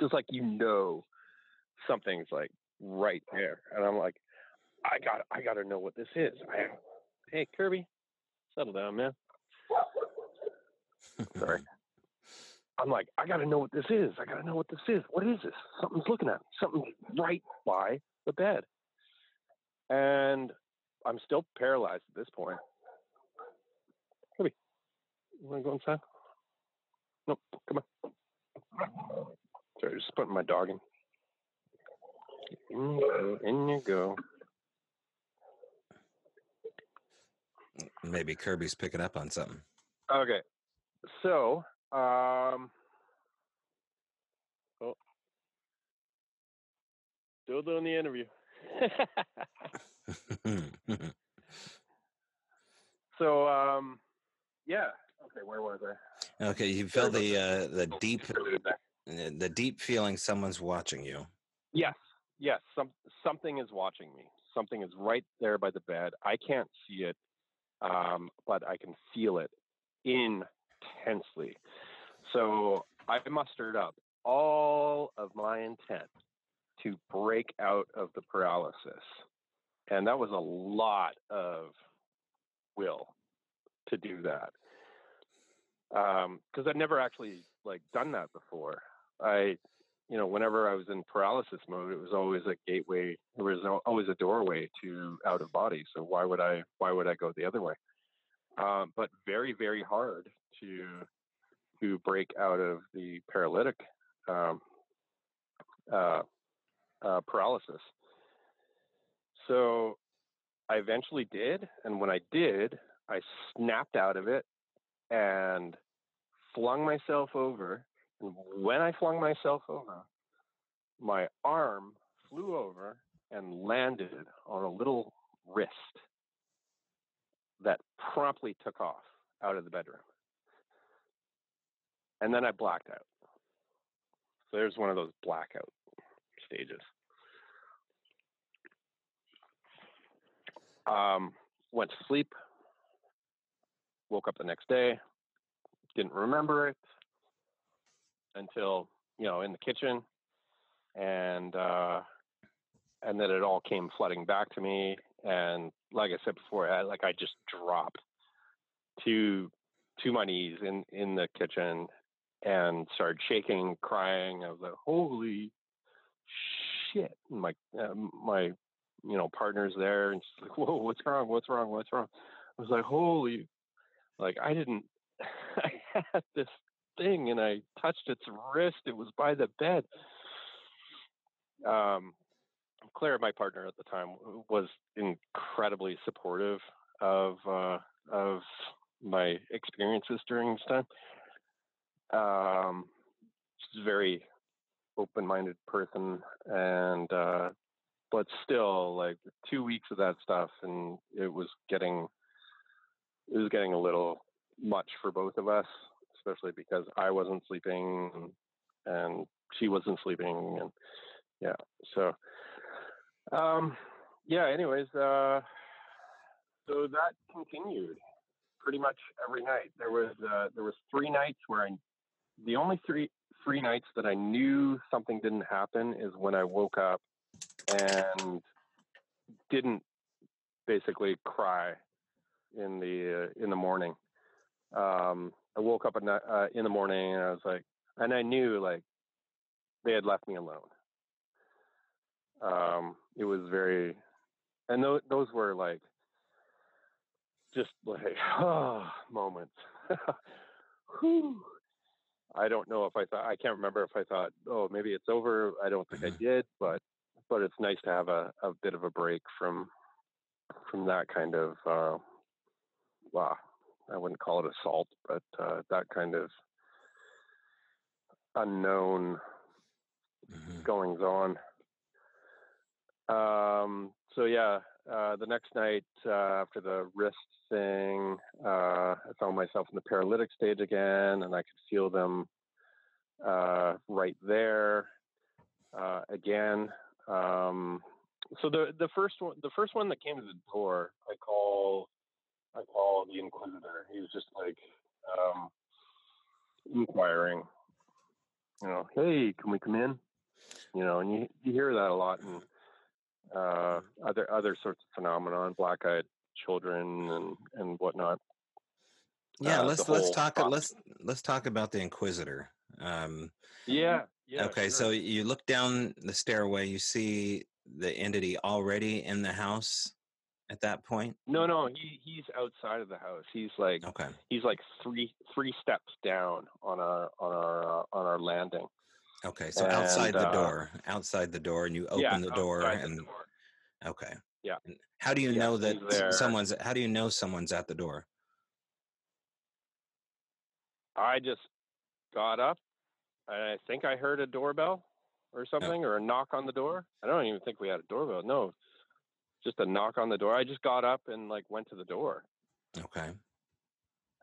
Just like you know something's like right there. And I'm like, I got I gotta know what this is. I, hey Kirby, settle down, man. Sorry. I'm like, I gotta know what this is. I gotta know what this is. What is this? Something's looking at me. Something's right by the bed. And I'm still paralyzed at this point. You wanna go inside? Nope, come on. Sorry, just putting my dog in. In you go. In you go. Maybe Kirby's picking up on something. Okay. So, um, oh, still doing the interview. so, um, yeah. Okay, where was I? Okay, you feel the uh, the deep the deep feeling someone's watching you. Yes, yes. Some something is watching me. Something is right there by the bed. I can't see it, um, but I can feel it intensely. So I mustered up all of my intent to break out of the paralysis, and that was a lot of will to do that because um, I'd never actually like done that before. I, you know, whenever I was in paralysis mode, it was always a gateway. There was always a doorway to out of body. So why would I? Why would I go the other way? Um, but very, very hard to to break out of the paralytic um, uh, uh, paralysis. So I eventually did, and when I did, I snapped out of it and flung myself over. And when I flung myself over, my arm flew over and landed on a little wrist that promptly took off out of the bedroom. And then I blacked out. So there's one of those blackout stages. Um, went to sleep, woke up the next day, didn't remember it until you know in the kitchen, and uh, and then it all came flooding back to me. And like I said before, I, like I just dropped to to my knees in in the kitchen and started shaking, crying. I was like, "Holy shit!" And my uh, my you know partner's there, and she's like, "Whoa, what's wrong? What's wrong? What's wrong?" I was like, "Holy!" Like I didn't. I had this thing, and I touched its wrist. It was by the bed. Um, Claire, my partner at the time, was incredibly supportive of uh, of my experiences during this time. Um, she's a very open-minded person, and uh, but still, like two weeks of that stuff, and it was getting it was getting a little much for both of us, especially because I wasn't sleeping and she wasn't sleeping, and yeah, so um, yeah. Anyways, uh, so that continued pretty much every night. There was uh, there was three nights where I the only three three nights that I knew something didn't happen is when I woke up and didn't basically cry in the uh, in the morning. Um, I woke up uh, in the morning and I was like, and I knew like they had left me alone. Um, it was very, and th- those were like just like oh, moments. Whew. I don't know if I thought I can't remember if I thought, oh, maybe it's over. I don't think I mm-hmm. did, but but it's nice to have a, a bit of a break from from that kind of uh, well, I wouldn't call it assault, but uh, that kind of unknown mm-hmm. goings on. Um, so yeah, uh, the next night uh, after the wrist thing, uh, I found myself in the paralytic stage again, and I could feel them uh, right there uh, again. Um, so the the first one, the first one that came to the door, I call, I call the inquisitor. He was just like um, inquiring, you know, hey, can we come in? You know, and you you hear that a lot in uh, other other sorts of phenomenon, black-eyed children and and whatnot. Yeah, uh, let's let's talk let's let's talk about the Inquisitor. Um, yeah, yeah. Okay, sure. so you look down the stairway, you see the entity already in the house at that point. No, no, he he's outside of the house. He's like okay. He's like three three steps down on our on our uh, on our landing. Okay, so and, outside the uh, door, outside the door, and you open yeah, the door, and the door. okay, yeah. And how do you yeah, know that someone's? How do you know someone's at the door? I just got up. I think I heard a doorbell or oh. something, or a knock on the door. I don't even think we had a doorbell. No, just a knock on the door. I just got up and like went to the door. Okay.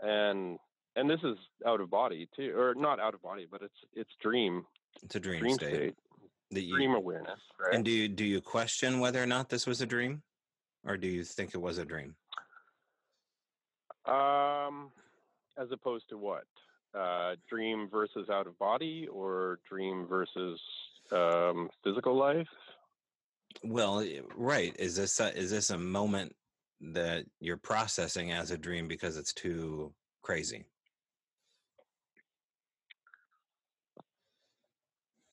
And and this is out of body too, or not out of body, but it's it's dream it's a dream, dream state. state. That you, dream awareness, right? And do you do you question whether or not this was a dream, or do you think it was a dream? Um, as opposed to what? Uh, dream versus out of body, or dream versus um, physical life? Well, right. Is this a, is this a moment that you're processing as a dream because it's too crazy?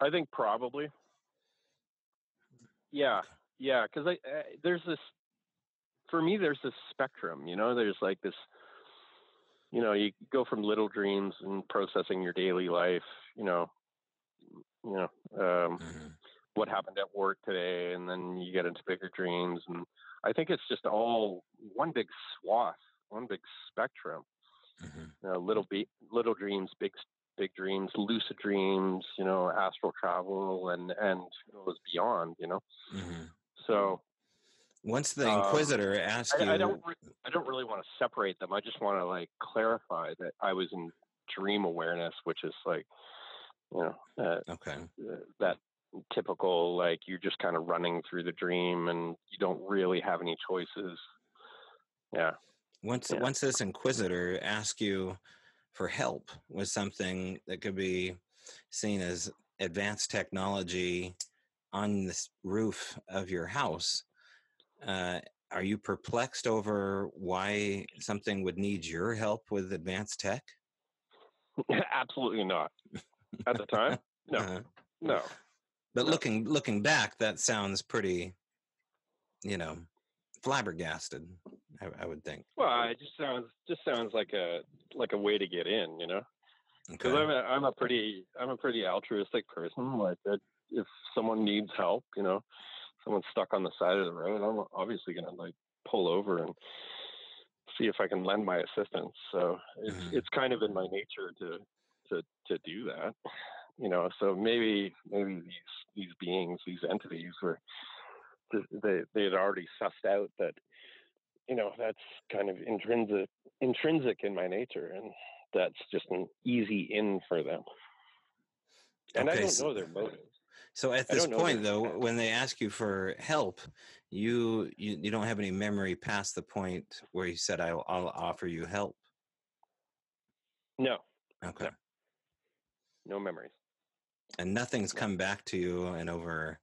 I think probably. Yeah, yeah, because I, I there's this for me there's this spectrum. You know, there's like this. You know, you go from little dreams and processing your daily life. You know, you know um, mm-hmm. What happened at work today, and then you get into bigger dreams. And I think it's just all one big swath, one big spectrum. Mm-hmm. You know, little be- little dreams, big big dreams, lucid dreams, you know, astral travel, and and goes beyond, you know. Mm-hmm. So once the um, Inquisitor um, asks you, I, don't, re- I don't really want to separate them. I just want to like clarify that I was in dream awareness, which is like, you know, uh, okay, uh, that typical like you're just kind of running through the dream and you don't really have any choices. Yeah. Once yeah. once this Inquisitor asks you for help with something that could be seen as advanced technology on this roof of your house. Uh, are you perplexed over why something would need your help with advanced tech? Absolutely not. At the time, no, uh-huh. no. But no. looking looking back, that sounds pretty, you know, flabbergasted. I, I, would think. Well, it just sounds just sounds like a like a way to get in, you know. Because okay. I'm a I'm a pretty I'm a pretty altruistic person. Like that, if someone needs help, you know, someone's stuck on the side of the road, I'm obviously gonna like pull over and see if I can lend my assistance. So it's mm-hmm. it's kind of in my nature to to to do that, you know. So maybe maybe these these beings, these entities, were they they had already sussed out that you know that's kind of intrinsic intrinsic in my nature and that's just an easy in for them. And okay, i don't so, know their motives. so at this point though when they ask you for help you, you you don't have any memory past the point where you said i'll, I'll offer you help? No. Okay. No, no memories and nothing's come back to you in over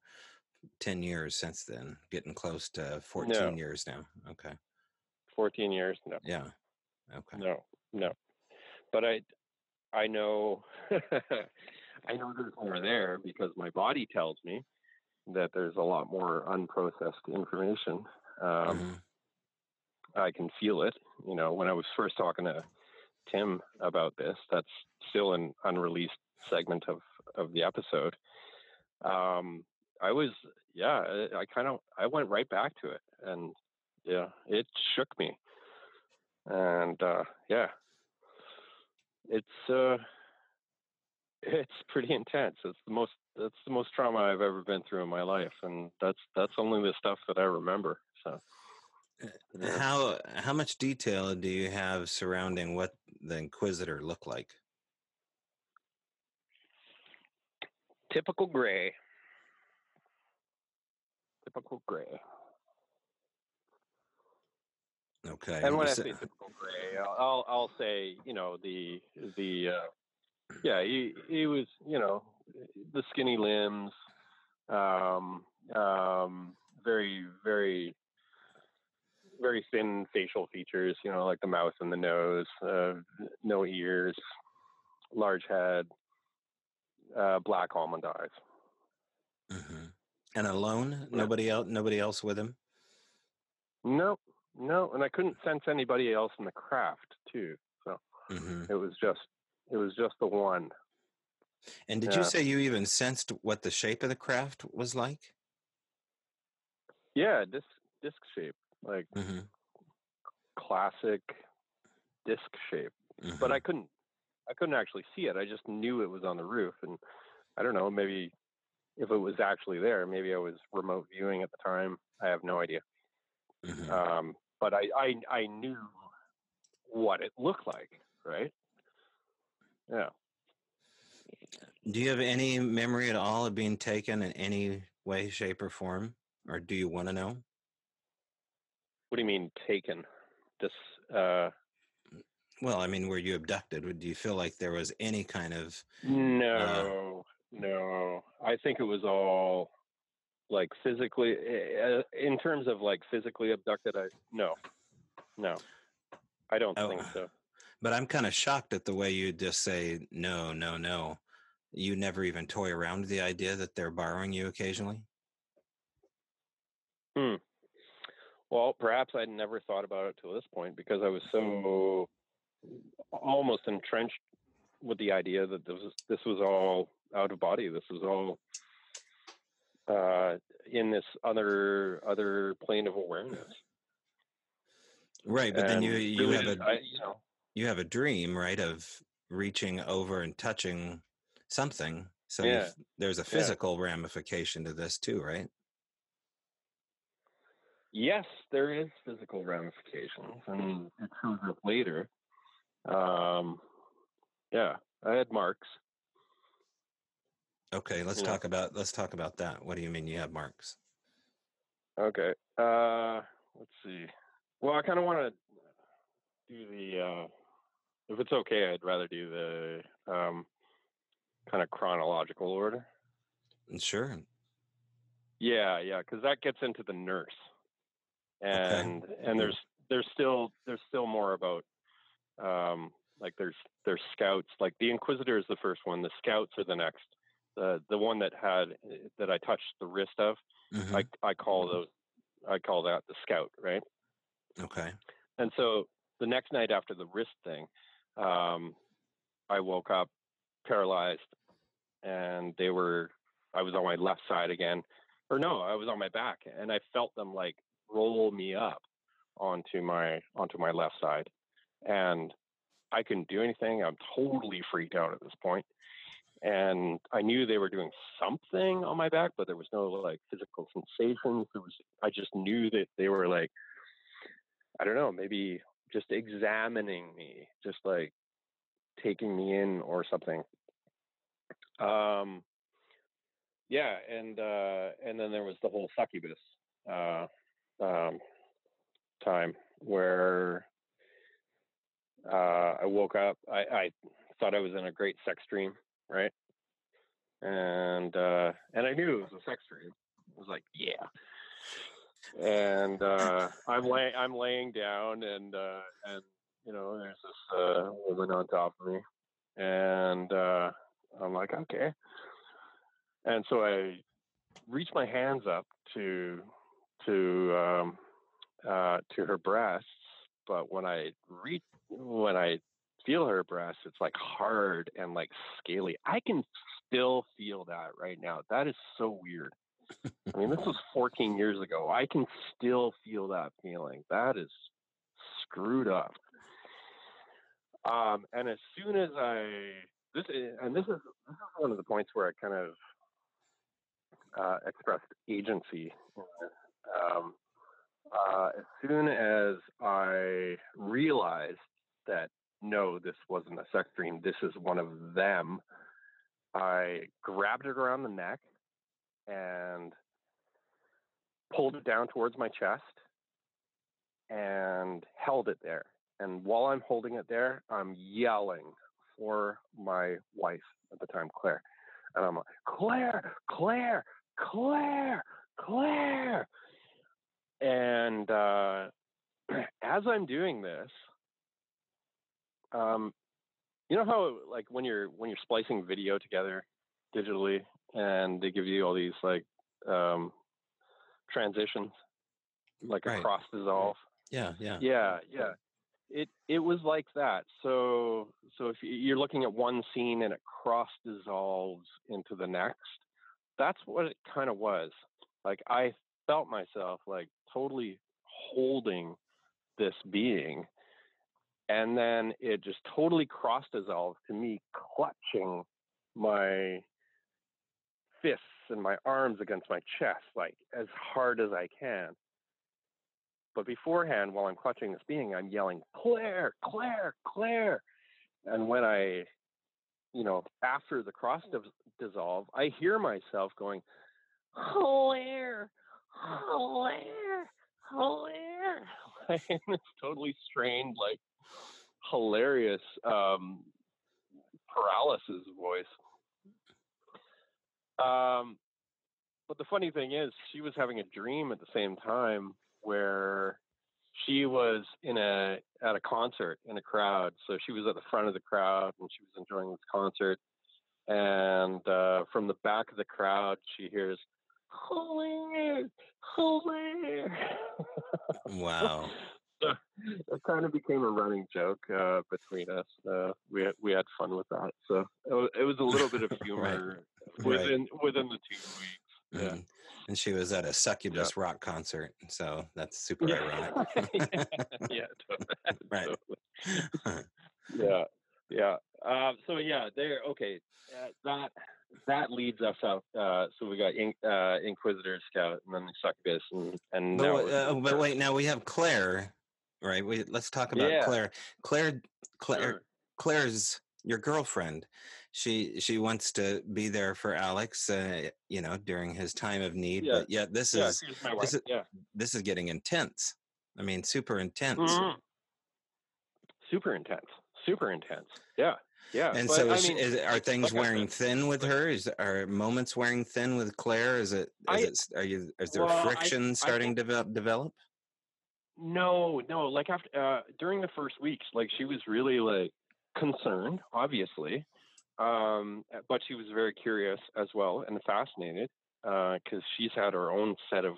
10 years since then getting close to 14 no. years now okay. 14 years no. Yeah okay. No no. But i i know i know there's more there because my body tells me that there's a lot more unprocessed information um, mm-hmm. i can feel it you know when i was first talking to tim about this that's still an unreleased segment of of the episode um, I was, yeah, I, I kind of, I went right back to it, and yeah, it shook me, and uh, yeah, it's uh, it's pretty intense. It's the most that's the most trauma I've ever been through in my life, and that's that's only the stuff that I remember. So, uh, yeah. how how much detail do you have surrounding what the Inquisitor looked like? Typical gray. Typical gray. Okay. And when I say typical gray, I'll I'll say you know the the uh, yeah he he was you know the skinny limbs, um, um, very very very thin facial features, you know, like the mouth and the nose, uh, no ears, large head, uh, black almond eyes. Mm-hmm. And alone, yeah. nobody else, nobody else with him. No, no, and I couldn't sense anybody else in the craft too. So mm-hmm. it was just, it was just the one. And did yeah. you say you even sensed what the shape of the craft was like? Yeah, disc disc shape, like mm-hmm. classic disc shape. Mm-hmm. But I couldn't I couldn't actually see it. I just knew it was on the roof, and I don't know. Maybe if it was actually there, maybe I was remote viewing at the time. I have no idea. Mm-hmm. Um, but I, I I knew what it looked like, right? Yeah. Do you have any memory at all of being taken in any way, shape, or form, or do you want to know? What do you mean taken? This. Uh, well, I mean, were you abducted? Do you feel like there was any kind of? No, uh, no. I think it was all like physically. Uh, in terms of like physically abducted, I no, no. I don't oh, think so. But I'm kind of shocked at the way you just say no, no, no you never even toy around with the idea that they're borrowing you occasionally? Hmm. Well, perhaps I'd never thought about it to this point because I was so almost entrenched with the idea that this was this was all out of body. This was all uh, in this other other plane of awareness. Right, but and then you you really have a I, you, know, you have a dream, right, of reaching over and touching something. So yeah. there's a physical yeah. ramification to this too, right? Yes, there is physical ramifications, and it shows up later. Um, yeah, I had marks. Okay, let's yeah. talk about let's talk about that. What do you mean you have marks? Okay, uh, let's see. Well, I kind of want to do the. Uh, if it's okay, I'd rather do the um, kind of chronological order? Sure. Yeah, yeah, because that gets into the nurse, and okay. and there's there's still there's still more about um, like there's there's scouts like the Inquisitor is the first one, the scouts are the next. The the one that had that I touched the wrist of, mm-hmm. I I call those I call that the scout, right? Okay. And so the next night after the wrist thing, um, I woke up paralyzed and they were I was on my left side again. Or no, I was on my back and I felt them like roll me up onto my onto my left side. And I couldn't do anything. I'm totally freaked out at this point. And I knew they were doing something on my back, but there was no like physical sensations. Was I just knew that they were like I don't know, maybe just examining me, just like taking me in or something. Um, yeah, and uh, and then there was the whole succubus uh, um, time where uh, I woke up. I, I thought I was in a great sex dream, right? And uh, and I knew it was a sex dream. I was like, yeah. And uh, I'm lay I'm laying down, and uh, and you know, there's this uh, woman on top of me, and uh, I'm like, okay. And so I reach my hands up to to um, uh, to her breasts, but when I reach when I feel her breasts, it's like hard and like scaly. I can still feel that right now. That is so weird. I mean, this was 14 years ago. I can still feel that feeling. That is screwed up. Um, and as soon as I this is, and this is this is one of the points where I kind of uh, expressed agency. Um, uh, as soon as I realized that no, this wasn't a sex dream, this is one of them, I grabbed it around the neck and pulled it down towards my chest and held it there. And while I'm holding it there, I'm yelling for my wife at the time, Claire. And I'm like, Claire, Claire, Claire, Claire. And uh, as I'm doing this, um, you know how like when you're when you're splicing video together digitally, and they give you all these like um, transitions, like right. a cross dissolve. Yeah, yeah, yeah, yeah. It it was like that. So so if you're looking at one scene and it cross dissolves into the next, that's what it kind of was. Like I felt myself like totally holding this being and then it just totally cross dissolved to me clutching my fists and my arms against my chest like as hard as I can. But beforehand, while I'm clutching this being, I'm yelling, Claire, Claire, Claire. And when I, you know, after the cross dissolve, I hear myself going, Claire, Claire, Claire. it's totally strained, like hilarious um, paralysis voice. Um, but the funny thing is, she was having a dream at the same time where she was in a at a concert in a crowd. So she was at the front of the crowd and she was enjoying this concert. And uh, from the back of the crowd, she hears, "Hilarious, hilarious!" Wow. So it kind of became a running joke uh, between us. Uh, we had, we had fun with that. So it was, it was a little bit of humor right. within right. within the two weeks. Yeah. Mm. And she was at a succubus yeah. rock concert, so that's super yeah. ironic. yeah, totally. right. Totally. yeah, yeah. Um, so yeah, there. Okay, uh, that that leads us out. Uh, so we got in, uh, Inquisitor, Scout, and then the succubus, and and but, now uh, but wait, now we have Claire, right? We let's talk about yeah. Claire. Claire, Claire, sure. Claire's your girlfriend she she wants to be there for Alex, uh, you know, during his time of need. Yeah. But yet this yeah, is this is yeah. this is getting intense. I mean, super intense. Mm-hmm. Super intense. Super intense. Yeah. Yeah. And but, so, is, mean, is, are things like wearing thin with her? Is are moments wearing thin with Claire? Is it? Is I, it? Are you? Is there well, friction I, starting I to develop? No, no. Like after uh, during the first weeks, like she was really like concerned, obviously, um, but she was very curious as well and fascinated because uh, she's had her own set of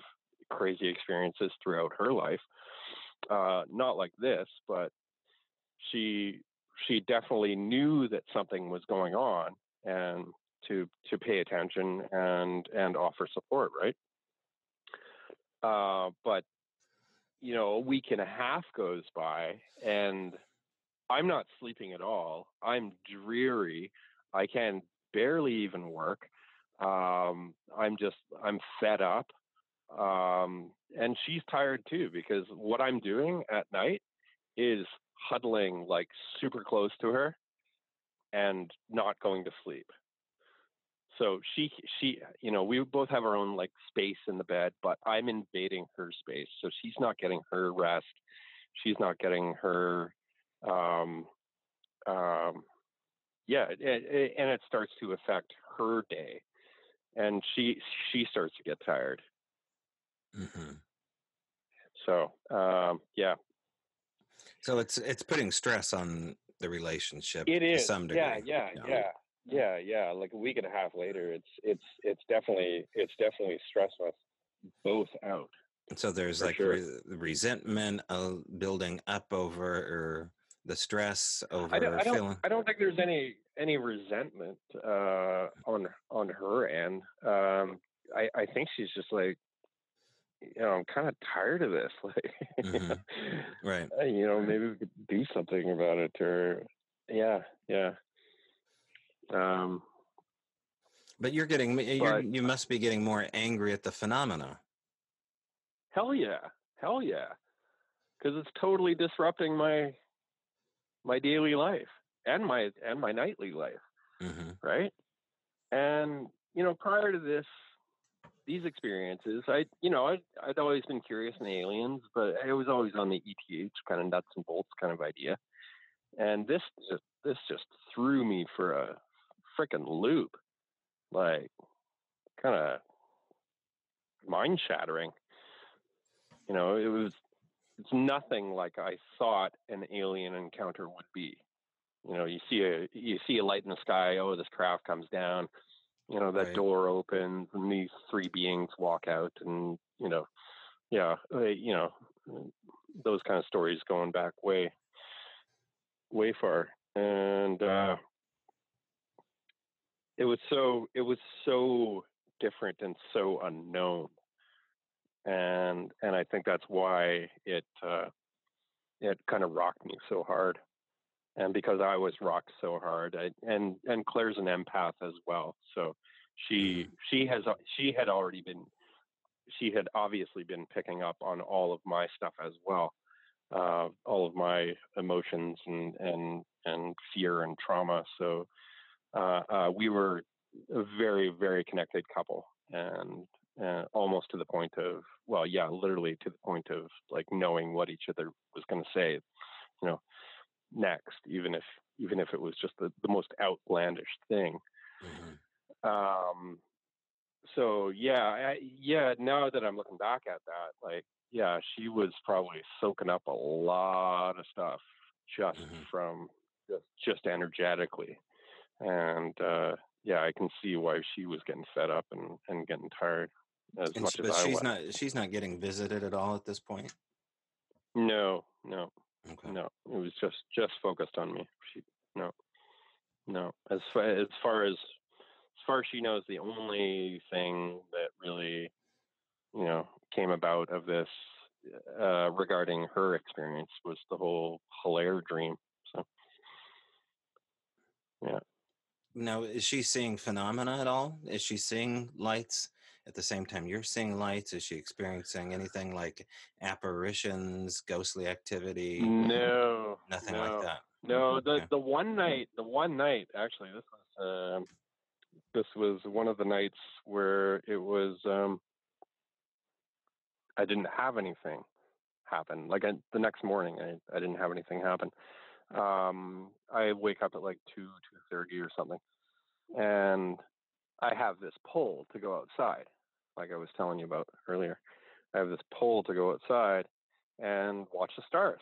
crazy experiences throughout her life. Uh, not like this, but she she definitely knew that something was going on and to to pay attention and and offer support, right? Uh, but you know, a week and a half goes by and I'm not sleeping at all. I'm dreary. I can barely even work. Um, I'm just I'm fed up, um, and she's tired too because what I'm doing at night is huddling like super close to her and not going to sleep. So she she you know we both have our own like space in the bed, but I'm invading her space, so she's not getting her rest. She's not getting her um, um, yeah, it, and it starts to affect her day, and she she starts to get tired. Mm-hmm. So um, yeah. So it's it's putting stress on the relationship. It is to some degree. Yeah, yeah, you know? yeah, yeah, yeah. Like a week and a half later, it's it's it's definitely it's definitely stressed us both out. So there's like sure. re- resentment uh, building up over or the stress over I don't, I feeling? I don't think there's any any resentment uh, on on her end. Um, I, I think she's just like, you know, I'm kind of tired of this. Like, mm-hmm. right? You know, maybe we could do something about it. Or, yeah, yeah. Um, But you're getting you're, you must be getting more angry at the phenomena. Hell yeah, hell yeah, because it's totally disrupting my my daily life and my and my nightly life, mm-hmm. right? And you know, prior to this, these experiences, I you know I I'd always been curious in aliens, but I was always on the ETH kind of nuts and bolts kind of idea, and this just this just threw me for a freaking loop, like kind of mind shattering. You know, it was it's nothing like I thought an alien encounter would be. You know, you see a you see a light in the sky. Oh, this craft comes down. You know, that right. door opens and these three beings walk out, and you know, yeah, you know, those kind of stories going back way, way far, and uh, it was so it was so different and so unknown and and I think that's why it uh, it kind of rocked me so hard, and because I was rocked so hard, I, and and Claire's an empath as well, so she mm-hmm. she has she had already been she had obviously been picking up on all of my stuff as well, uh, all of my emotions and and and fear and trauma. So we were a very very connected couple, and uh, almost to the point of well yeah literally to the point of like knowing what each other was going to say you know next even if even if it was just the, the most outlandish thing mm-hmm. um so yeah I, yeah now that i'm looking back at that like yeah she was probably soaking up a lot of stuff just mm-hmm. from just just energetically and uh yeah i can see why she was getting fed up and and getting tired as and, much as she's I was. not she's not getting visited at all at this point. No, no, okay. no. It was just just focused on me. She no, no. As far as far as as far as she knows, the only thing that really you know came about of this uh, regarding her experience was the whole Hilaire dream. So yeah. Now, is she seeing phenomena at all? Is she seeing lights? at the same time you're seeing lights? Is she experiencing anything like apparitions, ghostly activity? No, nothing no, like that. No, the okay. the one night, the one night actually, this was uh, this was one of the nights where it was um, I didn't have anything happen. Like I, the next morning, I I didn't have anything happen. Um, I wake up at like two two thirty or something, and I have this pole to go outside like I was telling you about earlier. I have this pole to go outside and watch the stars.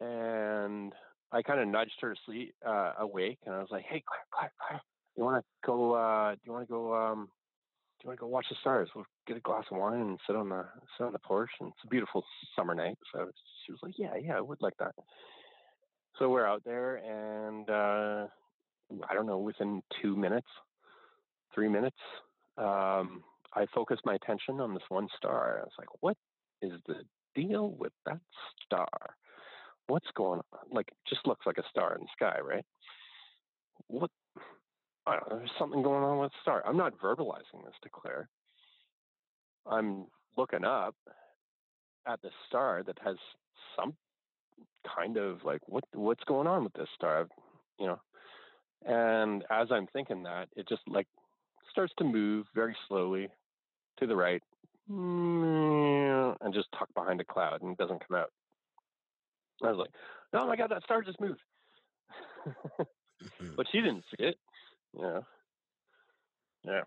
And I kind of nudged her to sleep uh, awake, and I was like, "Hey, Claire, Claire, Claire, you want to go? Uh, do you want to go? Um, do you want to go watch the stars? We'll get a glass of wine and sit on the sit on the porch. And it's a beautiful summer night." So she was like, "Yeah, yeah, I would like that." So we're out there, and uh, I don't know, within two minutes, three minutes, um, I focused my attention on this one star. I was like, what is the deal with that star? What's going on? Like, just looks like a star in the sky, right? What? I don't know, there's something going on with the star. I'm not verbalizing this to Claire. I'm looking up at the star that has some kind of like what what's going on with this star, you know. And as I'm thinking that, it just like starts to move very slowly to the right and just tuck behind a cloud and doesn't come out. I was like, oh my God, that star just moved. Mm-hmm. but she didn't see it. Yeah. Yeah.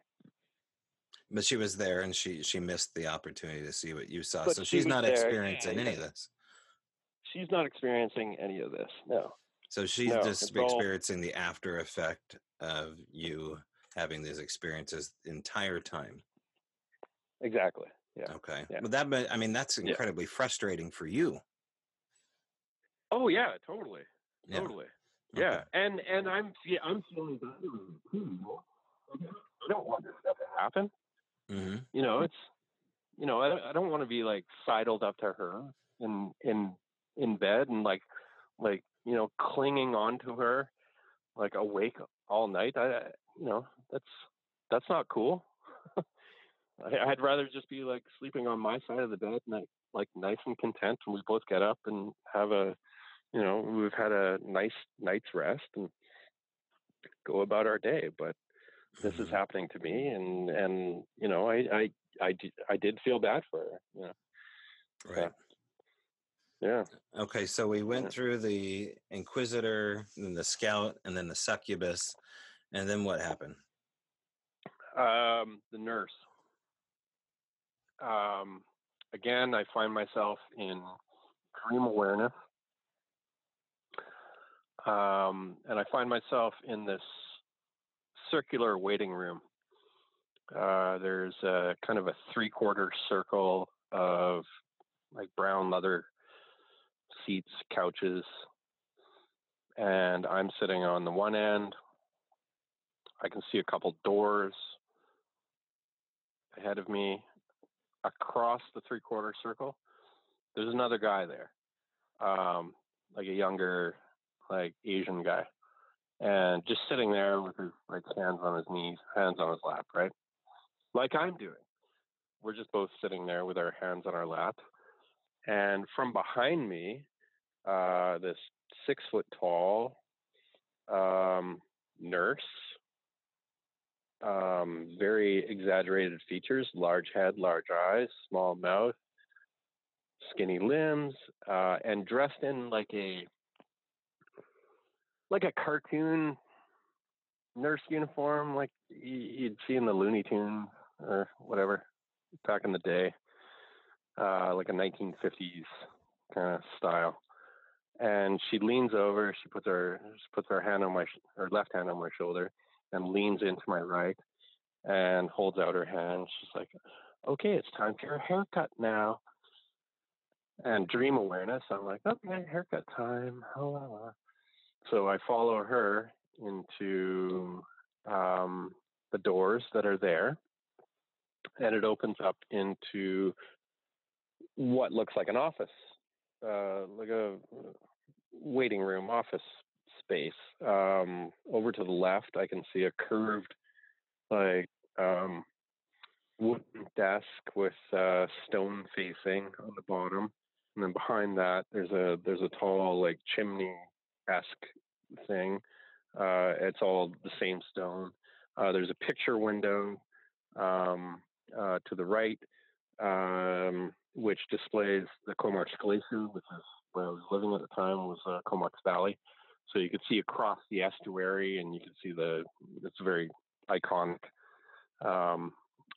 But she was there and she she missed the opportunity to see what you saw. But so she she's not there. experiencing yeah, any yeah. of this. She's not experiencing any of this. No. So she's no, just experiencing all... the after effect of you having these experiences the entire time. Exactly. Yeah. Okay. Yeah. But that, I mean, that's incredibly yeah. frustrating for you. Oh yeah, totally, yeah. totally. Okay. Yeah, and and I'm yeah, I'm feeling too. I don't want this stuff to happen. Mm-hmm. You know, it's you know, I, I don't want to be like sidled up to her and in in bed and like like you know clinging on to her like awake all night. I you know, that's that's not cool. I'd rather just be like sleeping on my side of the bed, and like nice and content, and we both get up and have a, you know, we've had a nice night's rest and go about our day. But this is mm-hmm. happening to me, and and you know, I I I did, I did feel bad for her, you know. Right. yeah. Okay, so we went yeah. through the Inquisitor, then the Scout, and then the Succubus, and then what happened? Um, the nurse. Um, again, I find myself in dream awareness. Um, and I find myself in this circular waiting room. Uh, there's a kind of a three quarter circle of like brown leather seats, couches, and I'm sitting on the one end. I can see a couple doors ahead of me. Across the three quarter circle, there's another guy there, um, like a younger, like Asian guy, and just sitting there with his like hands on his knees, hands on his lap, right, like I'm doing. We're just both sitting there with our hands on our lap, and from behind me, uh, this six foot tall um, nurse um, very exaggerated features large head, large eyes, small mouth, skinny limbs, uh, and dressed in like a like a cartoon nurse uniform, like you'd see in the Looney Tunes or whatever back in the day, uh, like a 1950s kind of style. And she leans over. She puts her she puts her hand on my her left hand on my shoulder, and leans into my right and holds out her hand. She's like, okay, it's time for your haircut now. And dream awareness, I'm like, okay, haircut time. So I follow her into um, the doors that are there, and it opens up into what looks like an office, uh, like a waiting room office space. Um, over to the left, I can see a curved, like um, wooden desk with uh, stone facing on the bottom, and then behind that, there's a there's a tall like chimney esque thing. Uh, it's all the same stone. Uh, there's a picture window um, uh, to the right, um, which displays the Comox Glacier, which is where I was living at the time, was uh, Comox Valley. So you could see across the estuary, and you could see the it's a very iconic um,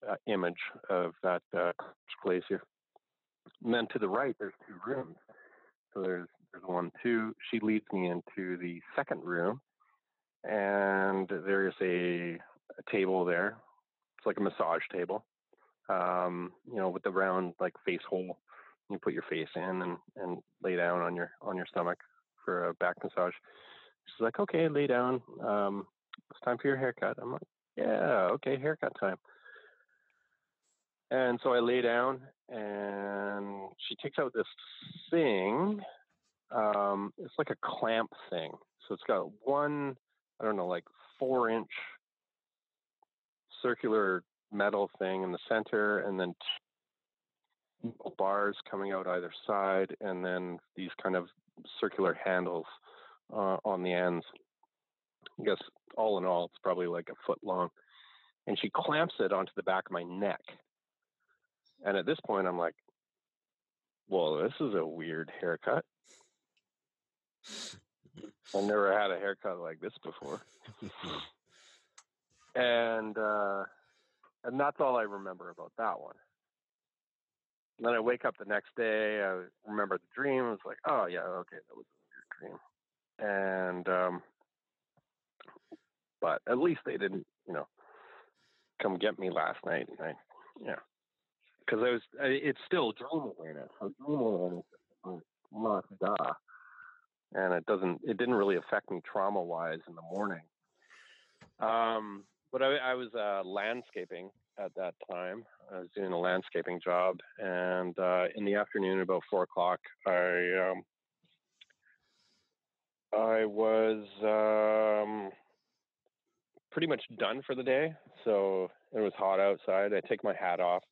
uh, image of that uh, glacier. And then to the right, there's two rooms. So there's there's one, two. She leads me into the second room, and there's a, a table there. It's like a massage table, um, you know, with the round like face hole. You put your face in and, and lay down on your on your stomach for a back massage. She's like, okay, lay down. Um, it's time for your haircut. I'm like, yeah, okay, haircut time. And so I lay down, and she takes out this thing. Um, it's like a clamp thing. So it's got one, I don't know, like four inch circular metal thing in the center, and then bars coming out either side, and then these kind of circular handles uh, on the ends. I guess all in all, it's probably like a foot long. And she clamps it onto the back of my neck. And at this point, I'm like, well, this is a weird haircut. I've never had a haircut like this before. and uh, and that's all I remember about that one. And then I wake up the next day. I remember the dream. I was like, oh yeah, okay, that was a weird dream and um, but at least they didn't, you know, come get me last night. And I, yeah, because I was, I, it's still dream awareness. Dream awareness is not da, and it doesn't, it didn't really affect me trauma wise in the morning. Um, but I, I was uh, landscaping at that time. I was doing a landscaping job, and uh, in the afternoon, about four o'clock, I um, I was um, pretty much done for the day. So it was hot outside. I take my hat off,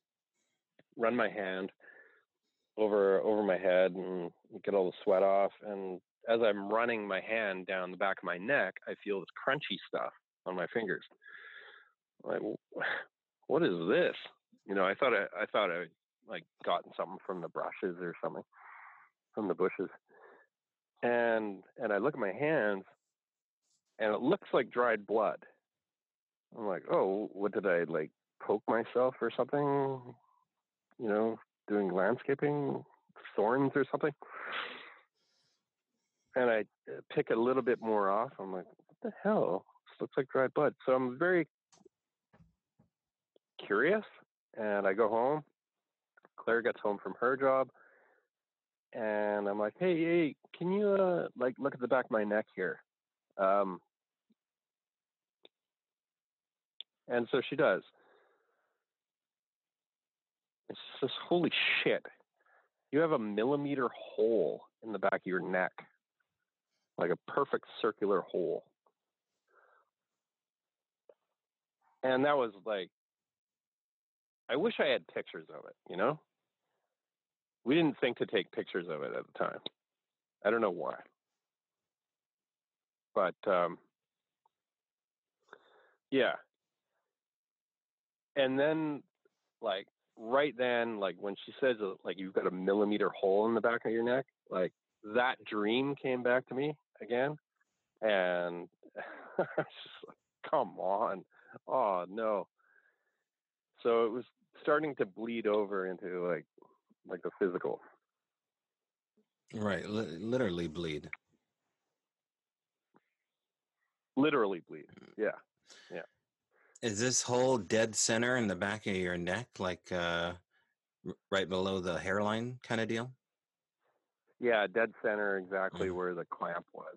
run my hand over over my head, and get all the sweat off. And as I'm running my hand down the back of my neck, I feel this crunchy stuff on my fingers. like, what is this? You know, I thought I, I thought I like gotten something from the brushes or something from the bushes. And and I look at my hands and it looks like dried blood. I'm like, oh, what did I like poke myself or something? You know, doing landscaping, thorns or something. And I uh, pick a little bit more off. I'm like, what the hell? This looks like dried blood. So I'm very curious and I go home. Claire gets home from her job and I'm like, hey, hey, can you uh, like look at the back of my neck here? Um, and so she does. It's just holy shit. You have a millimeter hole in the back of your neck, like a perfect circular hole. And that was like, I wish I had pictures of it, you know? We didn't think to take pictures of it at the time. I don't know why. But um, yeah. And then, like, right then, like, when she says, uh, like, you've got a millimeter hole in the back of your neck, like, that dream came back to me again. And just like, come on. Oh, no. So it was starting to bleed over into, like, like the physical. Right, L- literally bleed. Literally bleed. Mm. Yeah, yeah. Is this whole dead center in the back of your neck, like uh, right below the hairline, kind of deal? Yeah, dead center, exactly mm where the clamp was.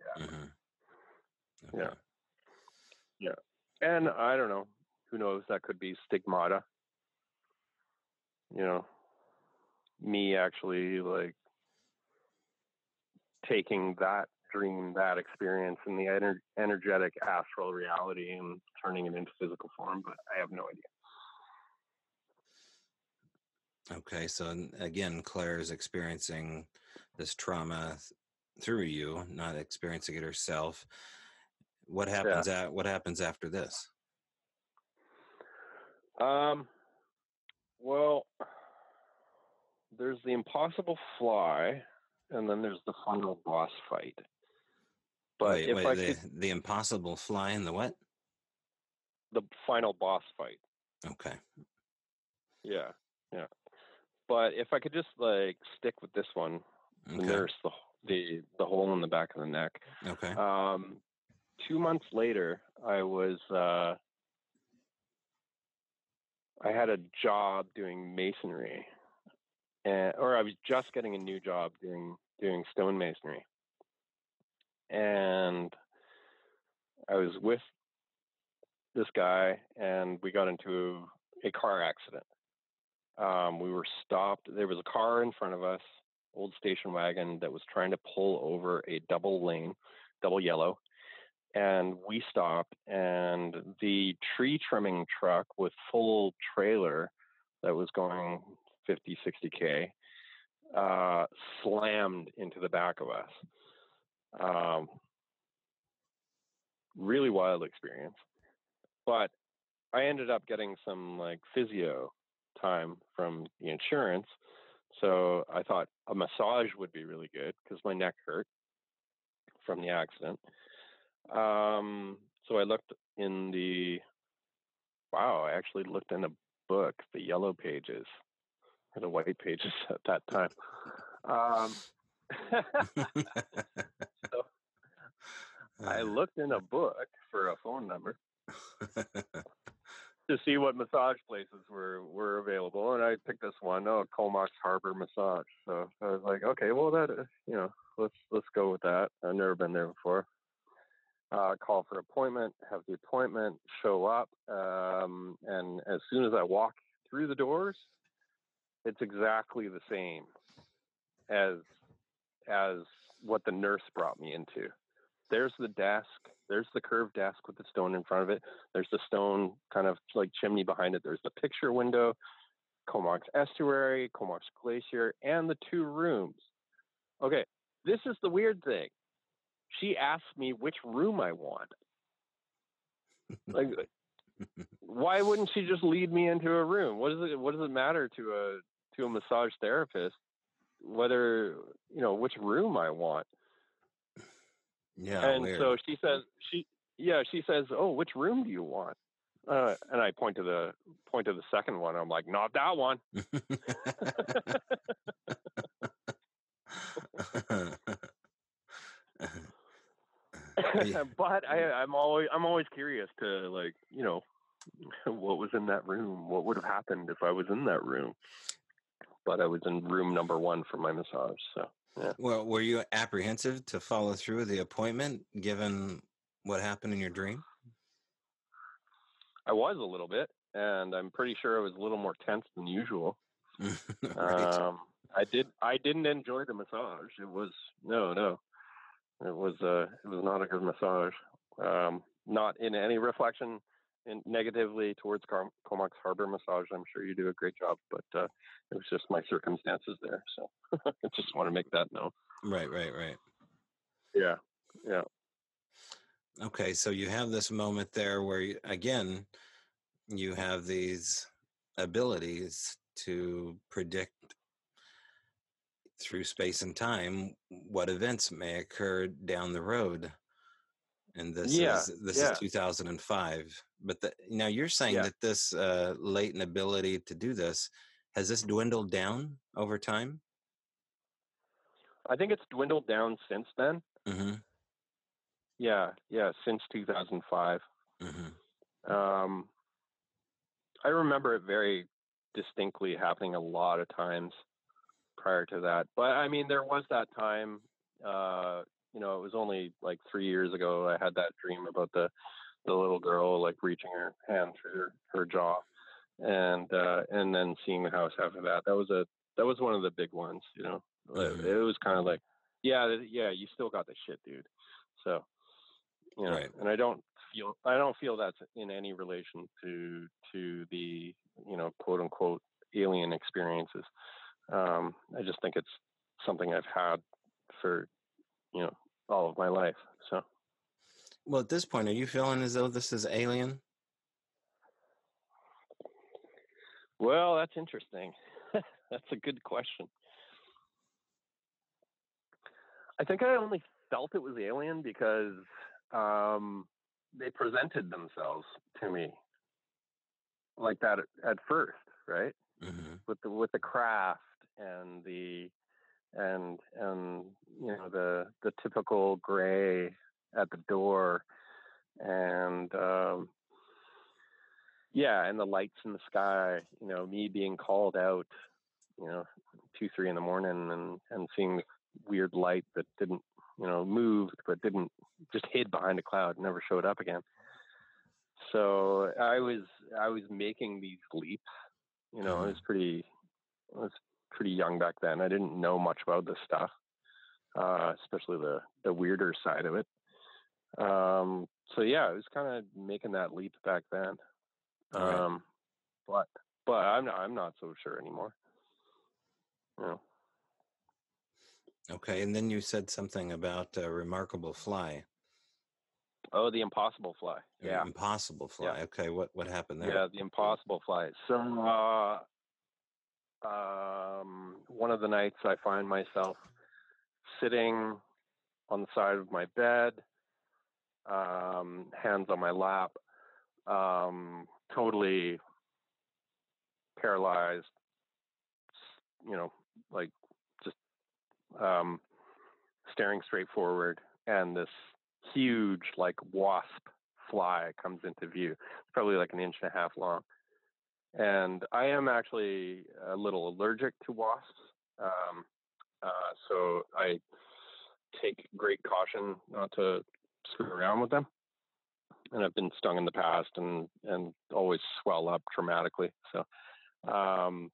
Yeah. Mm-hmm. Okay. Yeah. Yeah. And I don't know. Who knows? That could be stigmata. You know, me actually like taking that dream, that experience, and the ener- energetic astral reality and turning it into physical form, but I have no idea. Okay, so again, Claire is experiencing this trauma th- through you, not experiencing it herself. What happens yeah. at what happens after this? Um, well, there's the impossible fly, and then there's the final boss fight. But wait, if wait, I the, could, the impossible fly and the what? The final boss fight. Okay. Yeah, yeah. But if I could just like stick with this one, okay. nurse the the the hole in the back of the neck. Okay. Um, two months later, I was uh, I had a job doing masonry and, or I was just getting a new job doing doing stonemasonry, and I was with this guy, and we got into a car accident. Um, we were stopped. There was a car in front of us, old station wagon, that was trying to pull over a double lane, double yellow, and we stopped. And the tree trimming truck with full trailer that was going 50, 60K, uh, slammed into the back of us. Um, really wild experience. But I ended up getting some like physio time from the insurance. So I thought a massage would be really good because my neck hurt from the accident. Um, so I looked in the wow, I actually looked in a book, the yellow pages, or the white pages at that time. Um, so I looked in a book for a phone number to see what massage places were were available, and I picked this one, oh, Comox Harbor Massage. So I was like, okay, well that you know, let's let's go with that. I've never been there before. Uh, call for appointment, have the appointment, show up, um, and as soon as I walk through the doors, it's exactly the same as as what the nurse brought me into. There's the desk, there's the curved desk with the stone in front of it. There's the stone kind of like chimney behind it. There's the picture window, Comox Estuary, Comox Glacier, and the two rooms. Okay, this is the weird thing. She asked me which room I want. Like, why wouldn't she just lead me into a room? What does it What does it matter to a to a massage therapist whether you know which room I want? Yeah, and weird. so she says she yeah she says oh which room do you want uh, and I point to the point to the second one I'm like not that one but I I'm always I'm always curious to like you know what was in that room what would have happened if I was in that room but I was in room number one for my massage so yeah. Well, were you apprehensive to follow through with the appointment given what happened in your dream? I was a little bit, and I'm pretty sure I was a little more tense than usual. right. Um, I did. I didn't enjoy the massage. It was no, no. It was. Uh, it was not a good massage. Um, not in any reflection in negatively towards Car- Comox Harbor Massage. I'm sure you do a great job, but uh, it was just my circumstances there. So I just want to make that known. right, right, right. Yeah, yeah. Okay, so you have this moment there where, you, again, you have these abilities to predict through space and time what events may occur down the road. And this Yeah, is this yeah. is 2005. But the, now you're saying Yeah. that this uh, latent ability to do this has this dwindled down over time? I think it's dwindled down since then. hmm Yeah, yeah, since 2005. hmm Um, I remember it very distinctly happening a lot of times prior to that. But I mean, there was that time. Uh, you know, it was only like three years ago. I had that dream about the the little girl like reaching her hand through her, her jaw, and uh, and then seeing the house after that. That was a that was one of the big ones. You know, It- Mhm. it was kind of like, yeah, yeah, you still got the shit, dude. So, you know, Right. and I don't feel I don't feel that's in any relation to to the you know quote unquote alien experiences. Um, I just think it's something I've had for you know all of my life. So Well, at this point, are you feeling as though this is alien? well, that's interesting. that's a good question. I think I only felt it was alien because um, they presented themselves to me like that at, at first, right? hmm with the with the craft and the and and you know the the typical gray at the door and um yeah and the lights in the sky you know me being called out you know two three in the morning and and seeing the weird light that didn't you know moved but didn't just hid behind a cloud never showed up again so i was i was making these leaps you know, Mhm. I was pretty, I was pretty young back then. I didn't know much about this stuff, uh, especially the the weirder side of it. Um, so yeah, I was kind of making that leap back then. Right. Um, but but I'm not, I'm not so sure anymore. You know, Okay, and then you said something about a remarkable fly. oh, the impossible fly. Yeah, impossible fly. Okay, what what happened there? yeah, the impossible fly. So uh, um, one of the nights I find myself sitting on the side of my bed, um, hands on my lap, um, totally paralyzed, you know, like just um, staring straight forward, and this huge, like wasp fly comes into view. It's probably like an inch and a half long. And I am actually a little allergic to wasps. Um, uh, so I take great caution not to screw around with them. And I've been stung in the past and, and always swell up dramatically. So um,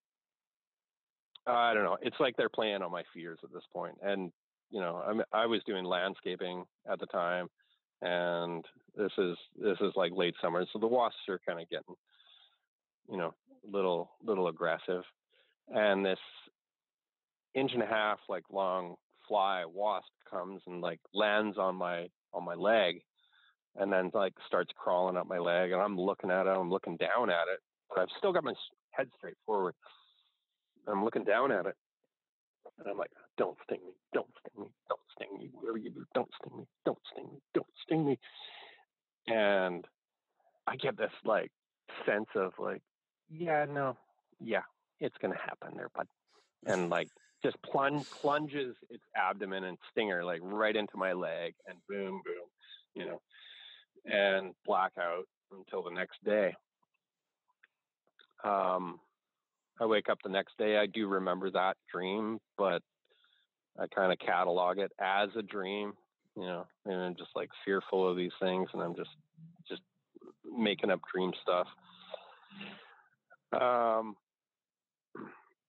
I don't know. It's like they're playing on my fears at this point. And, you know, I'm, I was doing landscaping at the time and this is this is like late summer, so the wasps are kind of getting, you know, little little aggressive, and this inch and a half like long fly wasp comes and like lands on my on my leg, and then like starts crawling up my leg, and I'm looking at it, I'm looking down at it, but I've still got my head straight forward. I'm looking down at it, and I'm like, don't sting me, don't sting me, don't sting me, whatever you do, don't sting me, don't sting me, don't sting me. And I get this like sense of like, yeah, no, yeah, it's gonna happen there, bud. And like just plunge plunges its abdomen and stinger like right into my leg and boom, boom, you know, and blackout until the next day. Um, I wake up the next day. I do remember that dream, but I kind of catalog it as a dream, you know, and I'm just like fearful of these things, and I'm just just making up dream stuff. Um,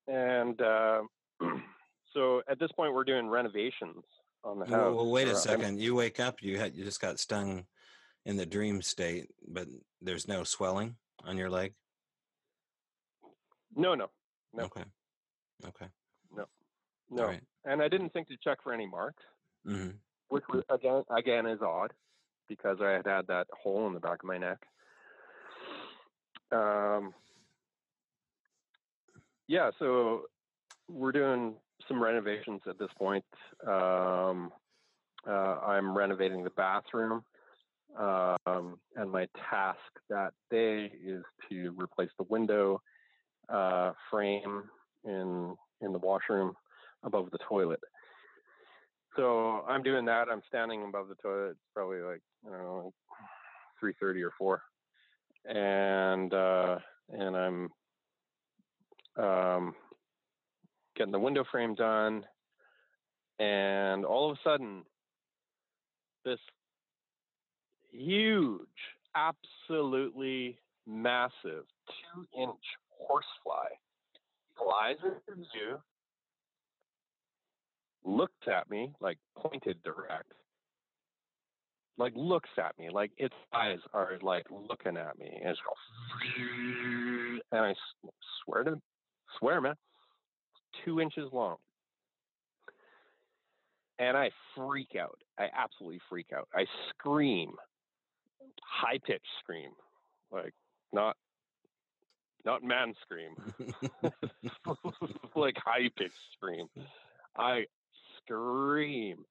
and uh, so at this point, we're doing renovations on the house. Well, wait a second. You wake up. You had you just got stung in the dream state, but there's no swelling on your leg. No, no, no. Okay. Okay. No, no. Right. And I didn't think to check for any marks, mm-hmm. which was, again again is odd because I had had that hole in the back of my neck. Um. Yeah, so we're doing some renovations at this point. Um, uh, I'm renovating the bathroom. Um, and my task that day is to replace the window uh, frame in in the washroom above the toilet. So I'm doing that. I'm standing above the toilet. It's probably like I don't know, three thirty or four, and uh, and I'm um, getting the window frame done, and all of a sudden, this huge, absolutely massive two inch horsefly flies into the zoo, looks at me, like pointed direct, like looks at me, like its eyes are like looking at me, and it's goes, and I swear to, swear, man, two inches long. And I freak out. I absolutely freak out. I scream, high pitched scream, like not not man scream, like high pitched scream. I scream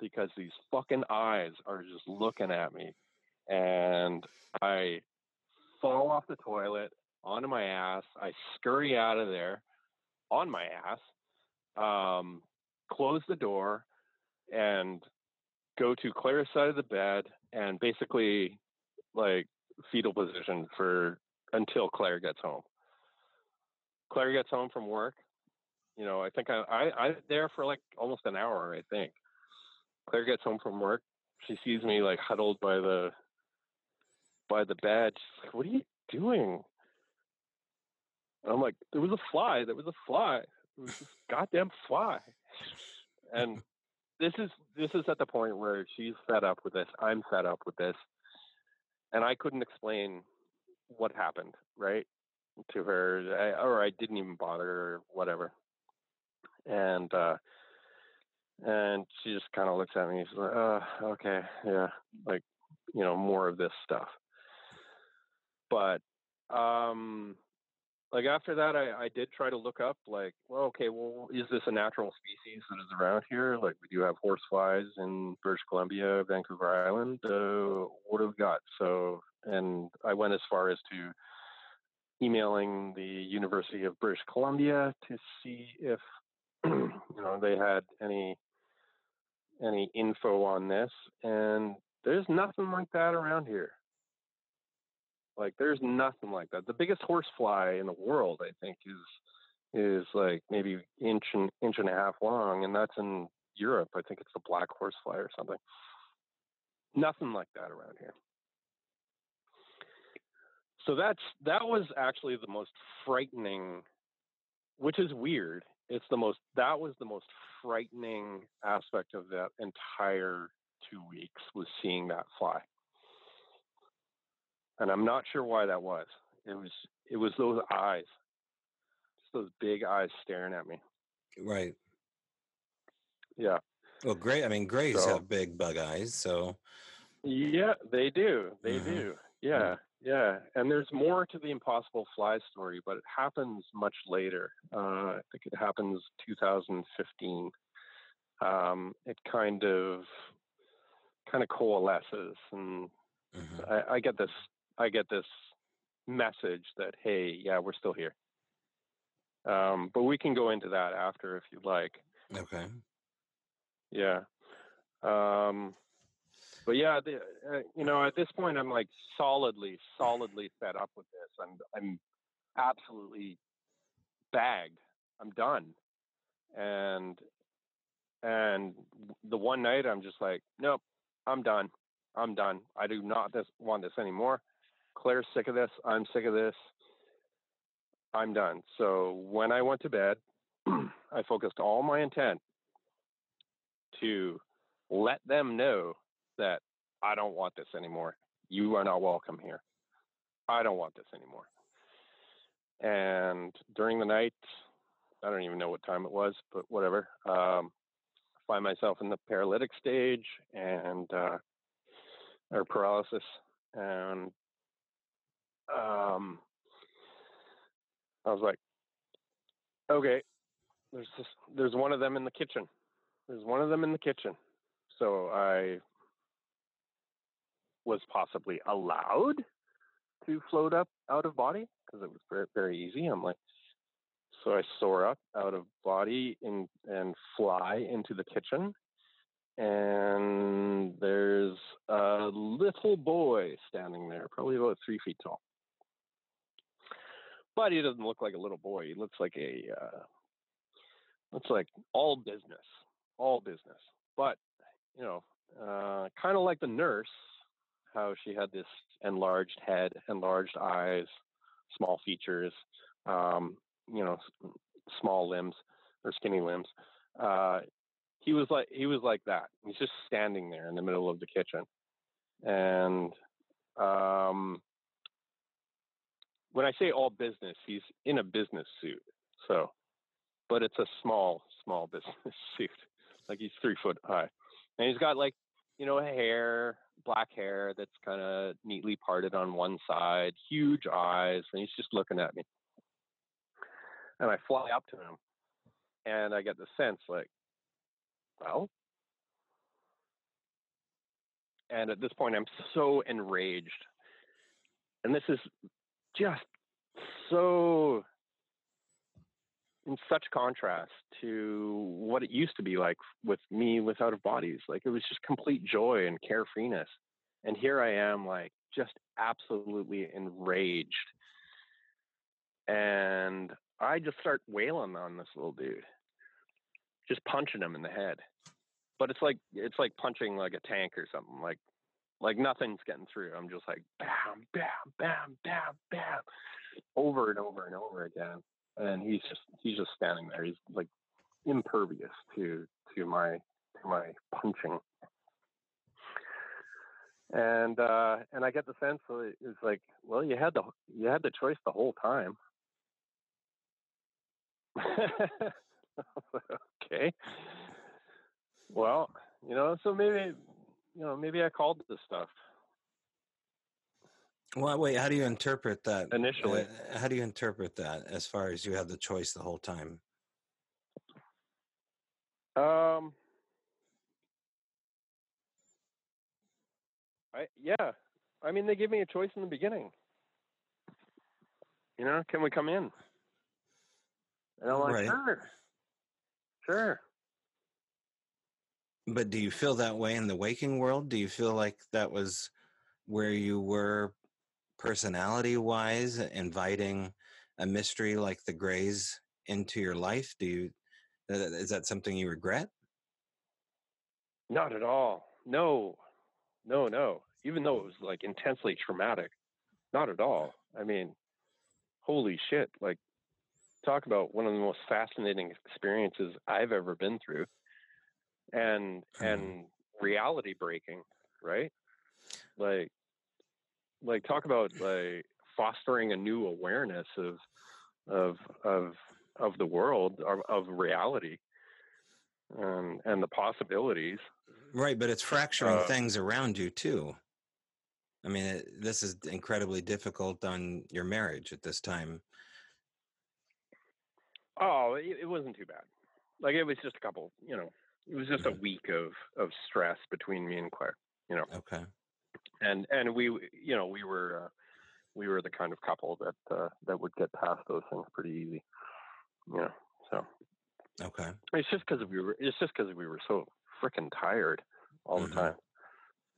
because these fucking eyes are just looking at me, and I fall off the toilet onto my ass. I scurry out of there on my ass, um, close the door, and go to Claire's side of the bed and basically like fetal position for until Claire gets home. Claire gets home from work. You know, I think I, I I'm there for like almost an hour. I think Claire gets home from work. She sees me like huddled by the by the bed. She's like, "What are you doing?" And I'm like, "There was a fly. There was a fly. There was this goddamn fly." And this is this is at the point where she's fed up with this. I'm fed up with this, and I couldn't explain what happened, right? To her, I, or I didn't even bother or whatever. And uh, and she just kind of looks at me. She's like, "Oh, okay, yeah, like you know, more of this stuff." But um, like after that, I, I did try to look up, like, well, okay, well, is this a natural species that is around here? Like, we do have horseflies in British Columbia, Vancouver Island. Uh, what have we got? So, and I went as far as to emailing the University of British Columbia to see if you know they had any any info on this, and there's nothing like that around here. Like there's nothing like that. The biggest horsefly in the world, I think, is is like maybe inch and inch and a half long, and that's in Europe. I think it's the black horsefly or something. Nothing like that around here. So that's that was actually the most frightening, which is weird. It's the most that was the most frightening aspect of that entire two weeks was seeing that fly. And I'm not sure why that was. It was it was those eyes. Just those big eyes staring at me. Right. Yeah. Well, great. I mean, grays so, have big bug eyes, so. Yeah, they do. They mm-hmm. do. Yeah, yeah. And there's more to the Impossible Fly story, but it happens much later. Uh, I think it happens 2015. Um, it kind of kind of coalesces, and mm-hmm. I, I get this. I get this message that hey, yeah, we're still here. Um, but we can go into that after if you'd like. Okay. Yeah. Um, but yeah, the, uh, you know, at this point, I'm like solidly, solidly fed up with this. I'm, I'm absolutely bagged. I'm done. And, and the one night I'm just like, nope, I'm done. I'm done. I do not this, want this anymore. Claire's sick of this. I'm sick of this. I'm done. So when I went to bed, I focused all my intent to let them know that I don't want this anymore. You are not welcome here. I don't want this anymore. And during the night, I don't even know what time it was, but whatever. Um, I find myself in the paralytic stage and uh, or paralysis, and um, I was like, okay, there's there's one of them in the kitchen. There's one of them in the kitchen. So I was possibly allowed to float up out of body because it was very, very easy. I'm like, so I soar up out of body and and fly into the kitchen, and there's a little boy standing there, probably about three feet tall. But he doesn't look like a little boy. He looks like a uh, looks like all business, all business. But you know, uh, kind of like the nurse how she had this enlarged head, enlarged eyes, small features, um, you know, small limbs or skinny limbs. Uh, he was like he was like that. He's just standing there in the middle of the kitchen, and um, when I say all business, he's in a business suit. So, but it's a small, small business suit. Like he's three foot high, and he's got like you know hair black hair that's kind of neatly parted on one side, huge eyes, and he's just looking at me. And I fly up to him, and I get the sense like, well. And at this point, I'm so enraged. And this is just so in such contrast to what it used to be like with me with out of bodies. Like it was just complete joy and carefreeness. And here I am, like just absolutely enraged. And I just start wailing on this little dude, just punching him in the head. But it's like it's like punching like a tank or something. Like like nothing's getting through. I'm just like bam, bam, bam, bam, bam, over and over and over again and he's just he's just standing there. He's like impervious to to my to my punching. And uh, and I get the sense that it's like, well, you had the you had the choice the whole time. okay. Well, you know, so maybe you know, maybe I called this stuff. Well, wait. How do you interpret that initially? Uh, how do you interpret that as far as you have the choice the whole time? Um. I yeah. I mean, they gave me a choice in the beginning. You know, can we come in? And I'm like, right. sure, sure. But do you feel that way in the waking world? Do you feel like that was where you were personality wise inviting a mystery like the grays into your life? Do you is that something you regret? Not at all. No. No no. Even though it was like intensely traumatic not at all. I mean holy shit like talk about one of the most fascinating experiences i've ever been through and mm-hmm. and reality breaking, right? Like, like talk about like fostering a new awareness of of of of the world of, of reality and and the possibilities right but it's fracturing uh, things around you too i mean it, this is incredibly difficult on your marriage at this time oh it, it wasn't too bad like it was just a couple you know it was just a week of of stress between me and claire you know okay and and we you know we were uh, we were the kind of couple that uh, that would get past those things pretty easy. You know, so okay. It's just because we were. It's just because we were so freaking tired all mm-hmm. the time.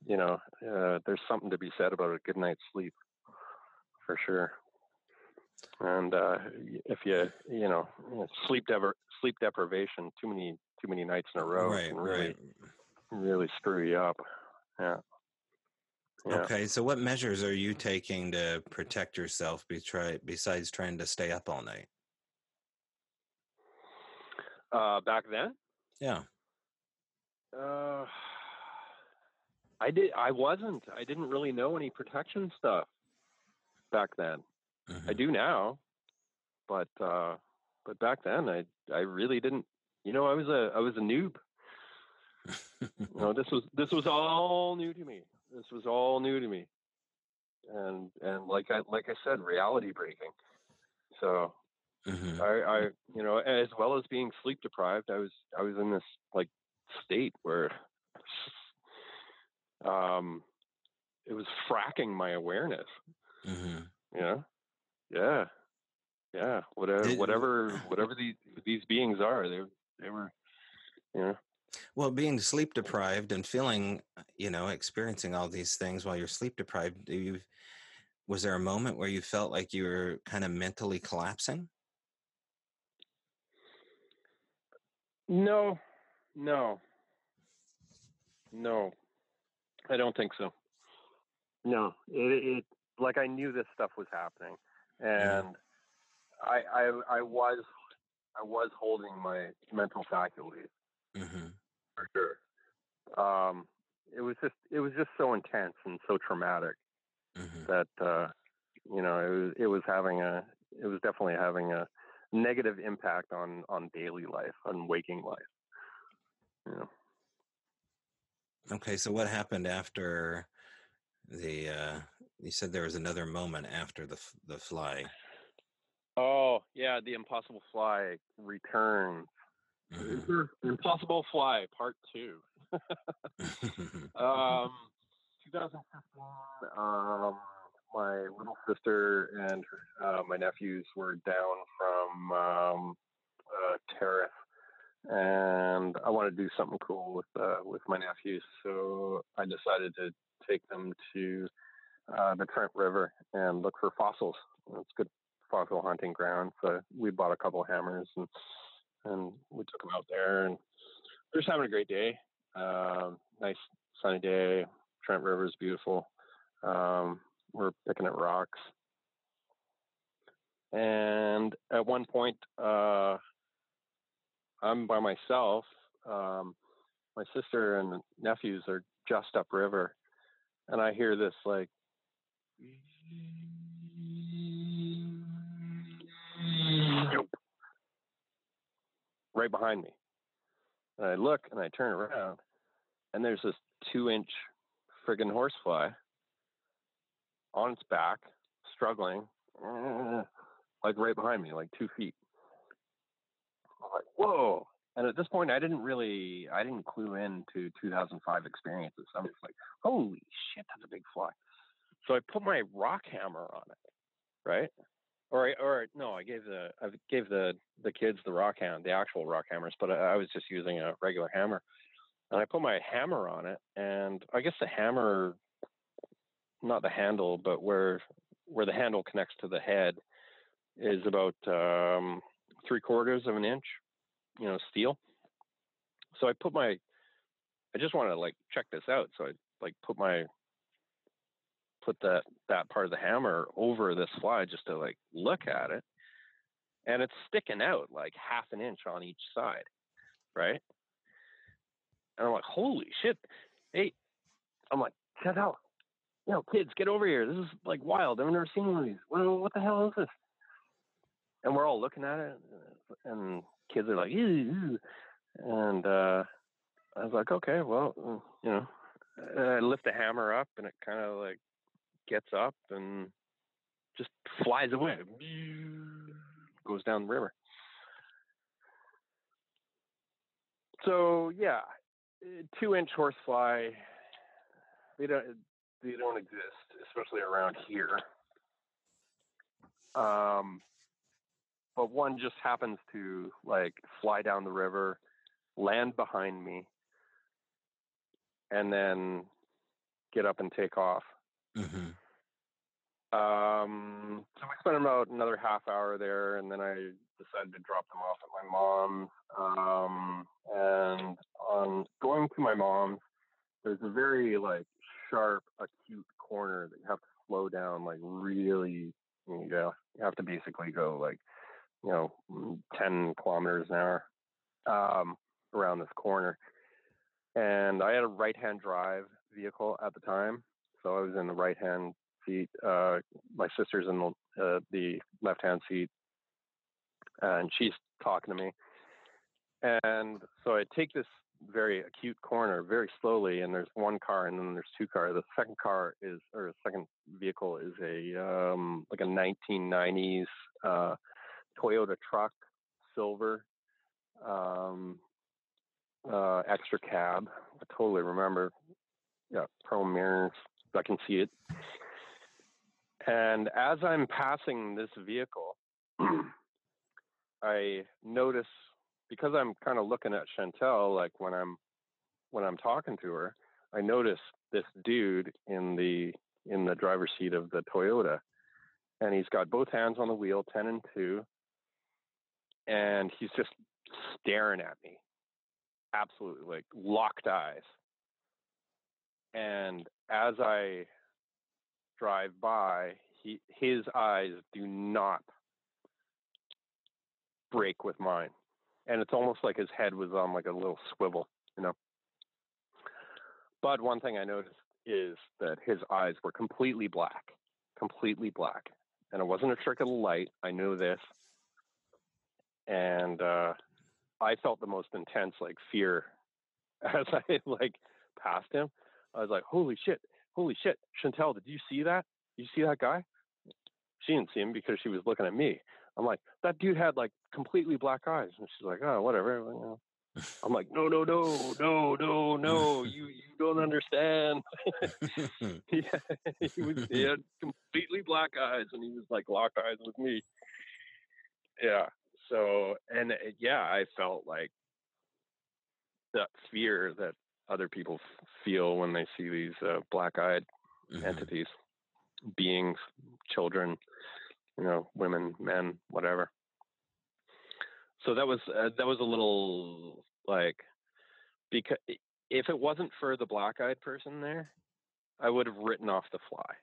You know, uh, there's something to be said about a good night's sleep, for sure. And uh, if you you know sleep dever- sleep deprivation, too many too many nights in a row right, can really right. really screw you up. Yeah. Yeah. Okay, so what measures are you taking to protect yourself besides trying to stay up all night? Uh, back then? Yeah. Uh, I did. I wasn't. I didn't really know any protection stuff back then. Mm-hmm. I do now, but uh, but back then, I I really didn't. You know, I was a I was a noob. you know, this was this was all new to me. This was all new to me, and and like I like I said, reality breaking. So mm-hmm. I, I you know as well as being sleep deprived, I was I was in this like state where um it was fracking my awareness. Mm-hmm. Yeah, yeah, yeah. Whatever, whatever, whatever these these beings are, they they were, you know. Well, being sleep deprived and feeling, uh, you know, experiencing all these things while you're sleep deprived, do you was there a moment where you felt like you were kind of mentally collapsing? No, no, no. I don't think so. No, it, it like I knew this stuff was happening, and I, I, I was, I was holding my mental faculties. Mm-hmm for sure. Um, it was just it was just so intense and so traumatic mm-hmm. that uh, you know it was it was having a it was definitely having a negative impact on on daily life on waking life. Yeah. Okay, so what happened after the? Uh, you said there was another moment after the the fly. Oh yeah, the impossible fly returns Mm-hmm. Impossible Fly Part Two. um, 2015. Um, my little sister and uh, my nephews were down from um, uh, Terrace, and I wanted to do something cool with uh, with my nephews, so I decided to take them to uh, the Trent River and look for fossils. It's good fossil hunting ground, so we bought a couple hammers and and we took them out there, and we're just having a great day. Um, nice sunny day. Trent River is beautiful. Um, we're picking at rocks, and at one point, uh, I'm by myself. Um, my sister and nephews are just upriver, and I hear this like right behind me. And I look and I turn around, and there's this two inch friggin' horsefly on its back, struggling, like right behind me, like two feet. I'm like, whoa. And at this point, I didn't really, I didn't clue in to 2005 experiences. I was like, holy shit, that's a big fly. So I put my rock hammer on it, right? Or or no, I gave the I gave the the kids the rock hand, the actual rock hammers, but I, I was just using a regular hammer, and I put my hammer on it, and I guess the hammer, not the handle, but where where the handle connects to the head, is about um, three quarters of an inch, you know, steel. So I put my, I just want to like check this out, so I like put my put that that part of the hammer over this fly just to like look at it and it's sticking out like half an inch on each side right and i'm like holy shit hey, I'm like, Chantal, you know, kids, get over here. This is like wild. I've never seen one of these. What, the hell is this? And we're all looking at it, and kids are like, ew. and uh, I was like, okay, well, mm, you know, I lift the hammer up, and it kind of like gets up and just flies away, goes down the river. So yeah, two inch horsefly. They don't they don't exist, especially around here. Um, but one just happens to like fly down the river, land behind me, and then get up and take off. Mm-hmm. Um, so we spent about another half hour there, and then I decided to drop them off at my mom's. Um, and on going to my mom's, there's a very like sharp, acute corner that you have to slow down, like really. You know, you have to basically go like, you know, mm, 10 kilometers an hour um, around this corner. And I had a right-hand drive vehicle at the time, so I was in the right-hand seat. Uh, my sister's in the, uh, the left-hand seat, and she's talking to me. And so I take this very acute corner very slowly, and there's one car, and then there's two cars. The second car is, or the second vehicle is a um, like a 1990s uh, Toyota truck, silver, um, uh, extra cab. I totally remember. Yeah, chrome mirrors. I can see it. And as I'm passing this vehicle, I notice because I'm kind of looking at Chantel, like when I'm when I'm talking to her, I notice this dude in the in the driver's seat of the Toyota, and he's got both hands on the wheel, ten and two, and he's just staring at me, absolutely like locked eyes. And as I drive by, he his eyes do not break with mine and it's almost like his head was on like a little swivel, you know. But one thing I noticed is that his eyes were completely black, completely black, and it wasn't a trick of the light. I knew this, and uh, I felt the most intense like fear as I like passed him. I was like, "Holy shit! Holy shit!" Chantel, did you see that? Did you see that guy? She didn't see him because she was looking at me. I'm like, that dude had like completely black eyes. And she's like, oh, whatever. I'm like, no, no, no, no, no, no. You you don't understand. yeah, he, was, he had completely black eyes, and he was like locked eyes with me. Yeah. So, and uh, yeah, I felt like that fear that other people feel when they see these uh, black-eyed mm-hmm. entities, beings, children, you know, women, men, whatever. So that was uh, that was a little like because if it wasn't for the black-eyed person there, I would have written off the fly.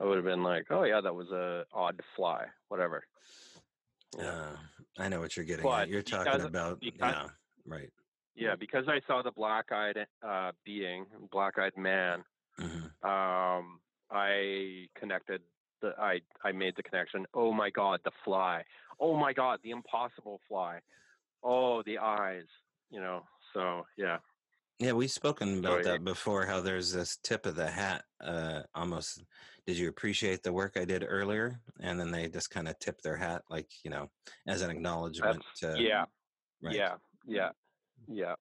I would have been like, "Oh yeah, that was a odd fly, whatever." Yeah, uh, I know what you're getting but at. You're talking about because, yeah, right. Yeah, because I saw the black-eyed uh, being, black-eyed man. Mm-hmm. Um, I connected the I I made the connection. Oh my God, the fly. Oh my God, the impossible fly. Oh, the eyes. You know. So yeah. Yeah, we've spoken about that before. How there's this tip of the hat. Uh, almost. Did you appreciate the work I did earlier? And then they just kind of tip their hat, like you know, as an acknowledgement. To, yeah. Right. Yeah. Yeah. Yeah.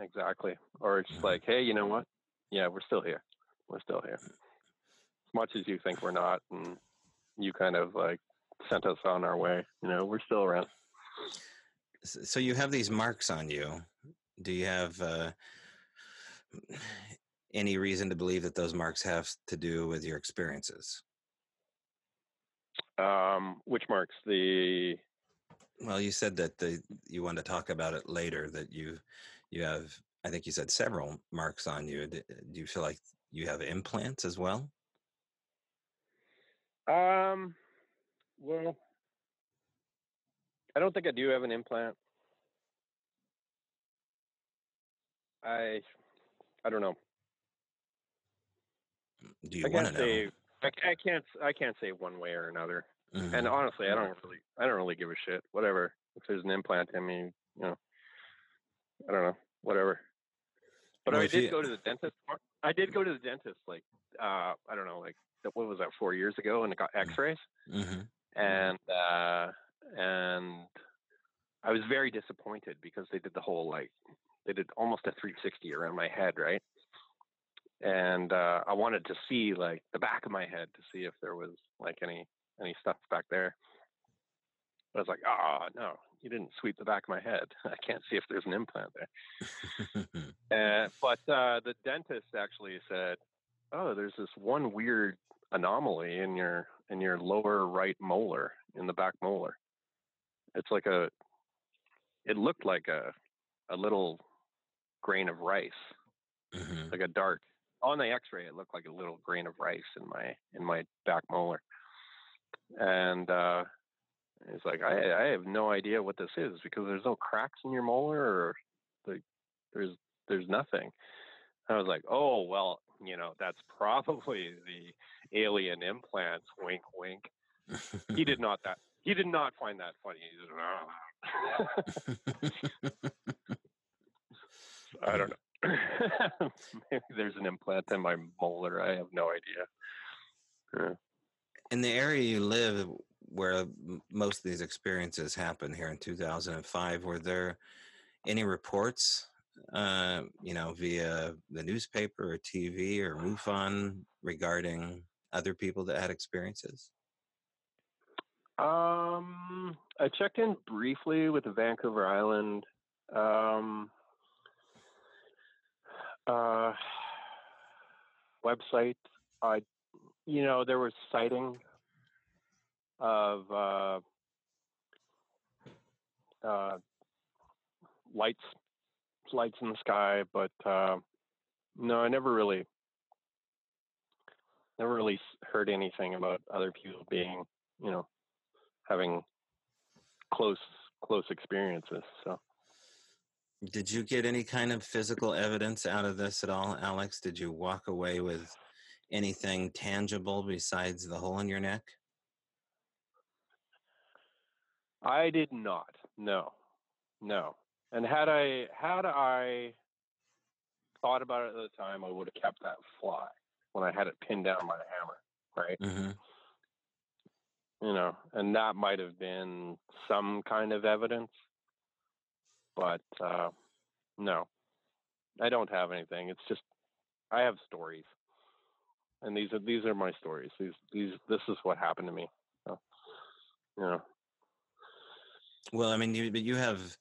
Exactly. Or it's like, hey, you know what? Yeah, we're still here. We're still here as much as you think we're not, and you kind of like sent us on our way. You know, we're still around. So you have these marks on you. Do you have uh, any reason to believe that those marks have to do with your experiences? Um, which marks? The well, you said that the you want to talk about it later. That you you have, I think you said several marks on you. Do you feel like you have implants as well? Um, well, I don't think I do have an implant. I I don't know. Do you I want to know? say. I, I can't. I can't say one way or another. Mhm. And honestly, I don't really. I don't really give a shit. Whatever. If there's an implant in me, you know. I don't know. Whatever. But Well, I did you- go to the dentist. I did go to the dentist. Like, uh, I don't know. Like, what was that? Four years ago, and it got X-rays. Mhm. and uh, and I was very disappointed because they did the whole like they did almost a 360 around my head, right? And uh, I wanted to see like the back of my head to see if there was like any any stuff back there. But I was like, oh no, you didn't sweep the back of my head. I can't see if there's an implant there. Uh, but uh, the dentist actually said, "Oh, there's this one weird anomaly in your in your lower right molar, in the back molar. It's like a, it looked like a, a little grain of rice, Mhm. like a dark. On the X-ray, it looked like a little grain of rice in my in my back molar. And uh, it's like I I have no idea what this is because there's no cracks in your molar or like there's there's nothing. I was like, oh well, you know, that's probably the alien implants. Wink, wink. He did not that. He did not find that funny. I don't know. Maybe there's an implant in my molar. I have no idea. Yeah. In the area you live where most of these experiences happened here in 2005 were there any reports uh, you know via the newspaper or tv or mufon regarding other people that had experiences Um, I checked in briefly with the Vancouver Island um, uh, website. I, you know, there was sighting of uh, uh, lights, lights in the sky, but uh, no, I never really, never really heard anything about other people being, you know, having close close experiences. So did you get any kind of physical evidence out of this at all alex did you walk away with anything tangible besides the hole in your neck I did not. No, no. And had I had I thought about it at the time, I would have kept that fly when I had it pinned down by the hammer, right? hmm You know, and that might have been some kind of evidence, but uh, no, I don't have anything. It's just I have stories, and these are these are my stories. These these this is what happened to me. So, you know, Well, I mean, you but you have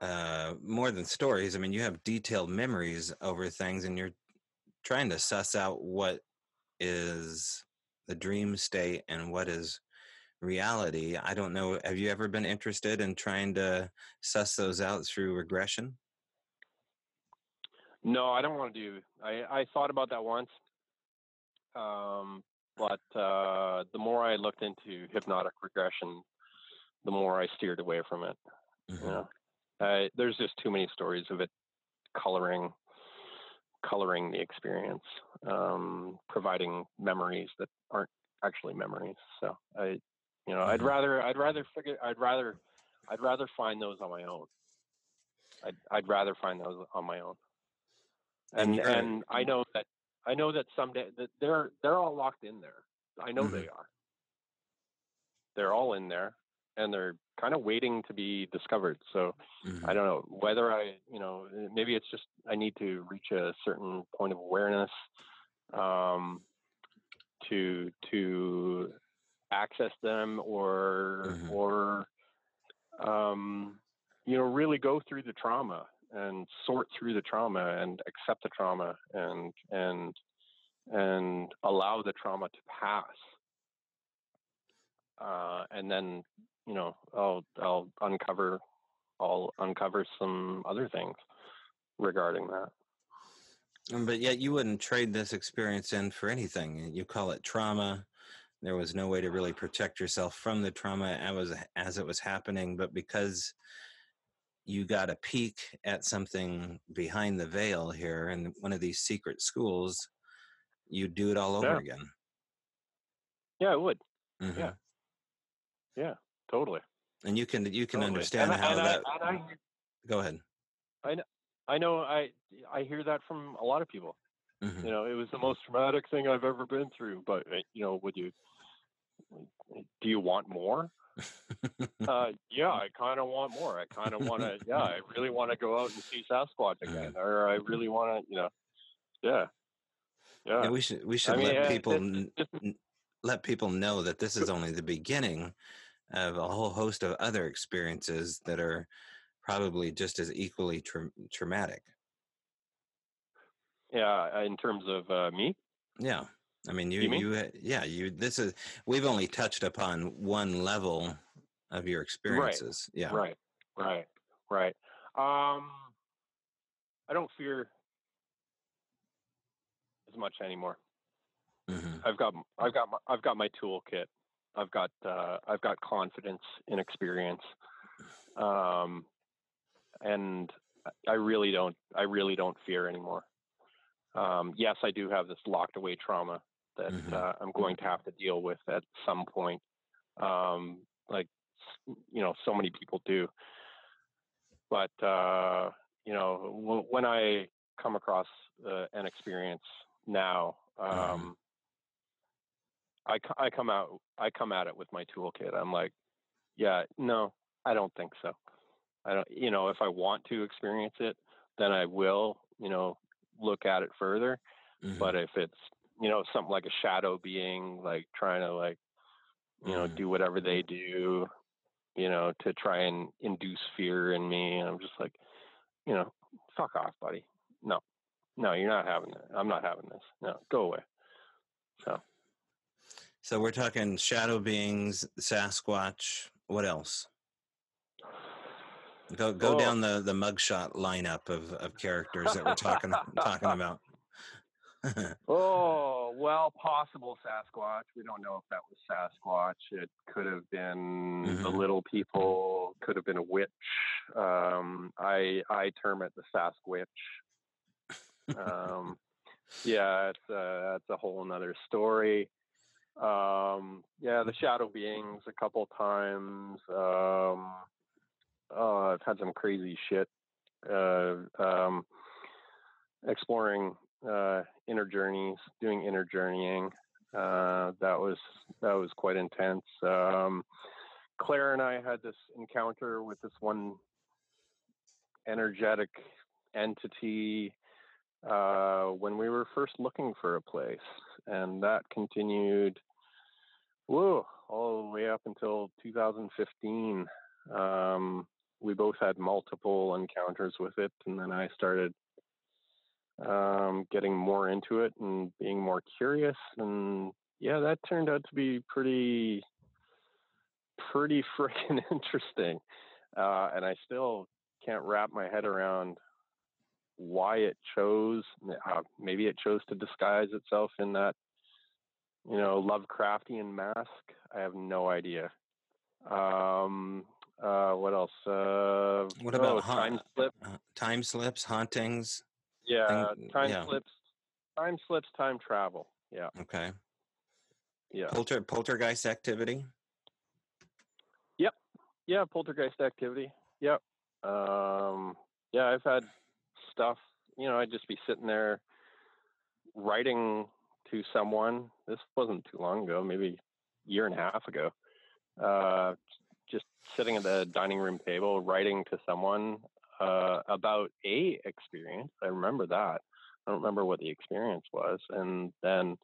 uh, more than stories. I mean, you have detailed memories over things, and you're trying to suss out what is the dream state and what is reality. I don't know. Have you ever been interested in trying to suss those out through regression? No, I don't want to do. I I thought about that once, um, but uh, the more I looked into hypnotic regression, the more I steered away from it. Mhm. You know, uh, there's just too many stories of it coloring coloring the experience, um, providing memories that aren't actually memories. So I, you know, I'd Mhm. rather I'd rather figure I'd rather I'd rather find those on my own. I'd I'd rather find those on my own. And And and I know that I know that someday that they're they're all locked in there. I know they are. They're all in there and they're kind of waiting to be discovered. So Mhm. I don't know whether I, you know, uh, maybe it's just I need to reach a certain point of awareness um, to to access them, or Mhm. or um, you know, really go through the trauma and sort through the trauma and accept the trauma and and and allow the trauma to pass. Uh, and then you know I'll I'll uncover I'll uncover some other things regarding that. Um, But yet, you wouldn't trade this experience in for anything. You call it trauma. There was no way to really protect yourself from the trauma as, as it was happening. But because you got a peek at something behind the veil here in one of these secret schools, you'd do it all over Yeah. again. Yeah, I would. Mhm. Yeah. Yeah, totally. And you can you can totally. understand and, how and that. I, I, go ahead. I know I I hear that from a lot of people. Mhm. You know, it was the most traumatic thing I've ever been through. But uh, you know, would you? Do you want more? Uh, yeah, I kind of want more. I kind of want to. Yeah, I really want to go out and see Sasquatch again, or I really want to. You know, yeah, yeah. Yeah, we should we should I let uh, people this- n- this- n- let people know that this is only the beginning of a whole host of other experiences that are probably just as equally tra- traumatic. yeah, in terms of uh, me. Yeah. I mean, you, You mean? you, yeah, you, this is, we've only touched upon one level of your experiences. Yeah. Right, right, right. Um, I don't fear as much anymore. hmm I've got I've got my, I've got my toolkit. I've got uh, I've got confidence and experience, um, and I really don't I really don't fear anymore. Um, yes, I do have this locked away trauma that Mhm. uh, I'm going to have to deal with at some point. Um, like you know, so many people do. But uh, you know, w- when I come across uh, an experience now, um, Mhm. I, I come out I come at it with my toolkit. I'm like, yeah, no, I don't think so. I don't, you know, if I want to experience it, then I will, you know, look at it further. Mhm. But if it's, you know, something like a shadow being, like trying to like, you know, Mhm. do whatever they do, you know, to try and induce fear in me, and I'm just like, you know, fuck off, buddy. No, no, you're not having it. I'm not having this. No, go away. So. So we're talking shadow beings, Sasquatch. What else? Go go Oh. down the the mugshot lineup of of characters that we're talking talking about. Oh, well, possible Sasquatch. We don't know if that was Sasquatch. It could have been the Mhm. little people, could have been a witch. Um, I I term it the Sasquatch. Um, yeah, it's a, that's a whole another story. Um, yeah, the shadow beings a couple times. Um, oh, I've had some crazy shit. Uh, um, exploring uh, inner journeys, doing inner journeying. Uh, that was that was quite intense. Um, Claire and I had this encounter with this one energetic entity uh, when we were first looking for a place, and that continued. Whoa, all the way up until 2015. Um, we both had multiple encounters with it, and then I started um, getting more into it and being more curious. And yeah, that turned out to be pretty, pretty freaking interesting. Uh, and I still can't wrap my head around why it chose. Uh, maybe it chose to disguise itself in that, you know, Lovecraftian mask. I have no idea. Um, uh, what else? Uh, What about oh, time slip? Uh, time slips, hauntings. Yeah, Think- time yeah. slips, time slips, time travel. Yeah, Okay. yeah, Polter poltergeist activity. Yep. Yeah. Poltergeist activity. Yep. Um, yeah, I've had stuff. You know, I'd just be sitting there writing to someone. This wasn't too long ago, maybe a year and a half ago. Uh, just sitting at the dining room table, writing to someone uh, about a experience. I remember that. I don't remember what the experience was, and then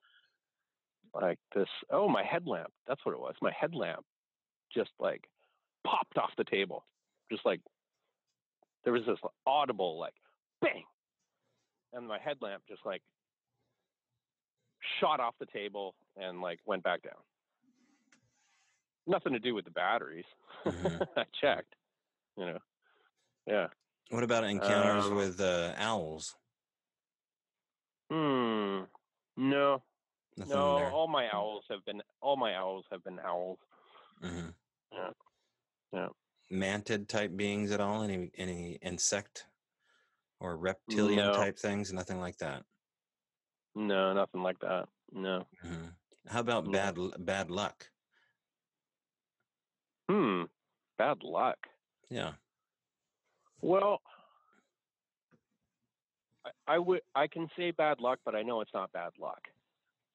like this. Oh, my headlamp. That's what it was. My headlamp just like popped off the table. Just like there was this audible like bang, and my headlamp just like shot off the table and like went back down. Nothing to do with the batteries. Mhm. I checked. You know. Yeah. What about encounters Um, with uh, owls? Hmm. No. Nothing no. there. All my owls have been. All my owls have been owls. hmm Yeah. Yeah. mantid type beings at all? Any any insect or reptilian No. type things? Nothing like that. No, nothing like that. No. hmm How about No. bad bad luck? Hmm. Bad luck. Yeah. Well, I, I would I can say bad luck, but I know it's not bad luck.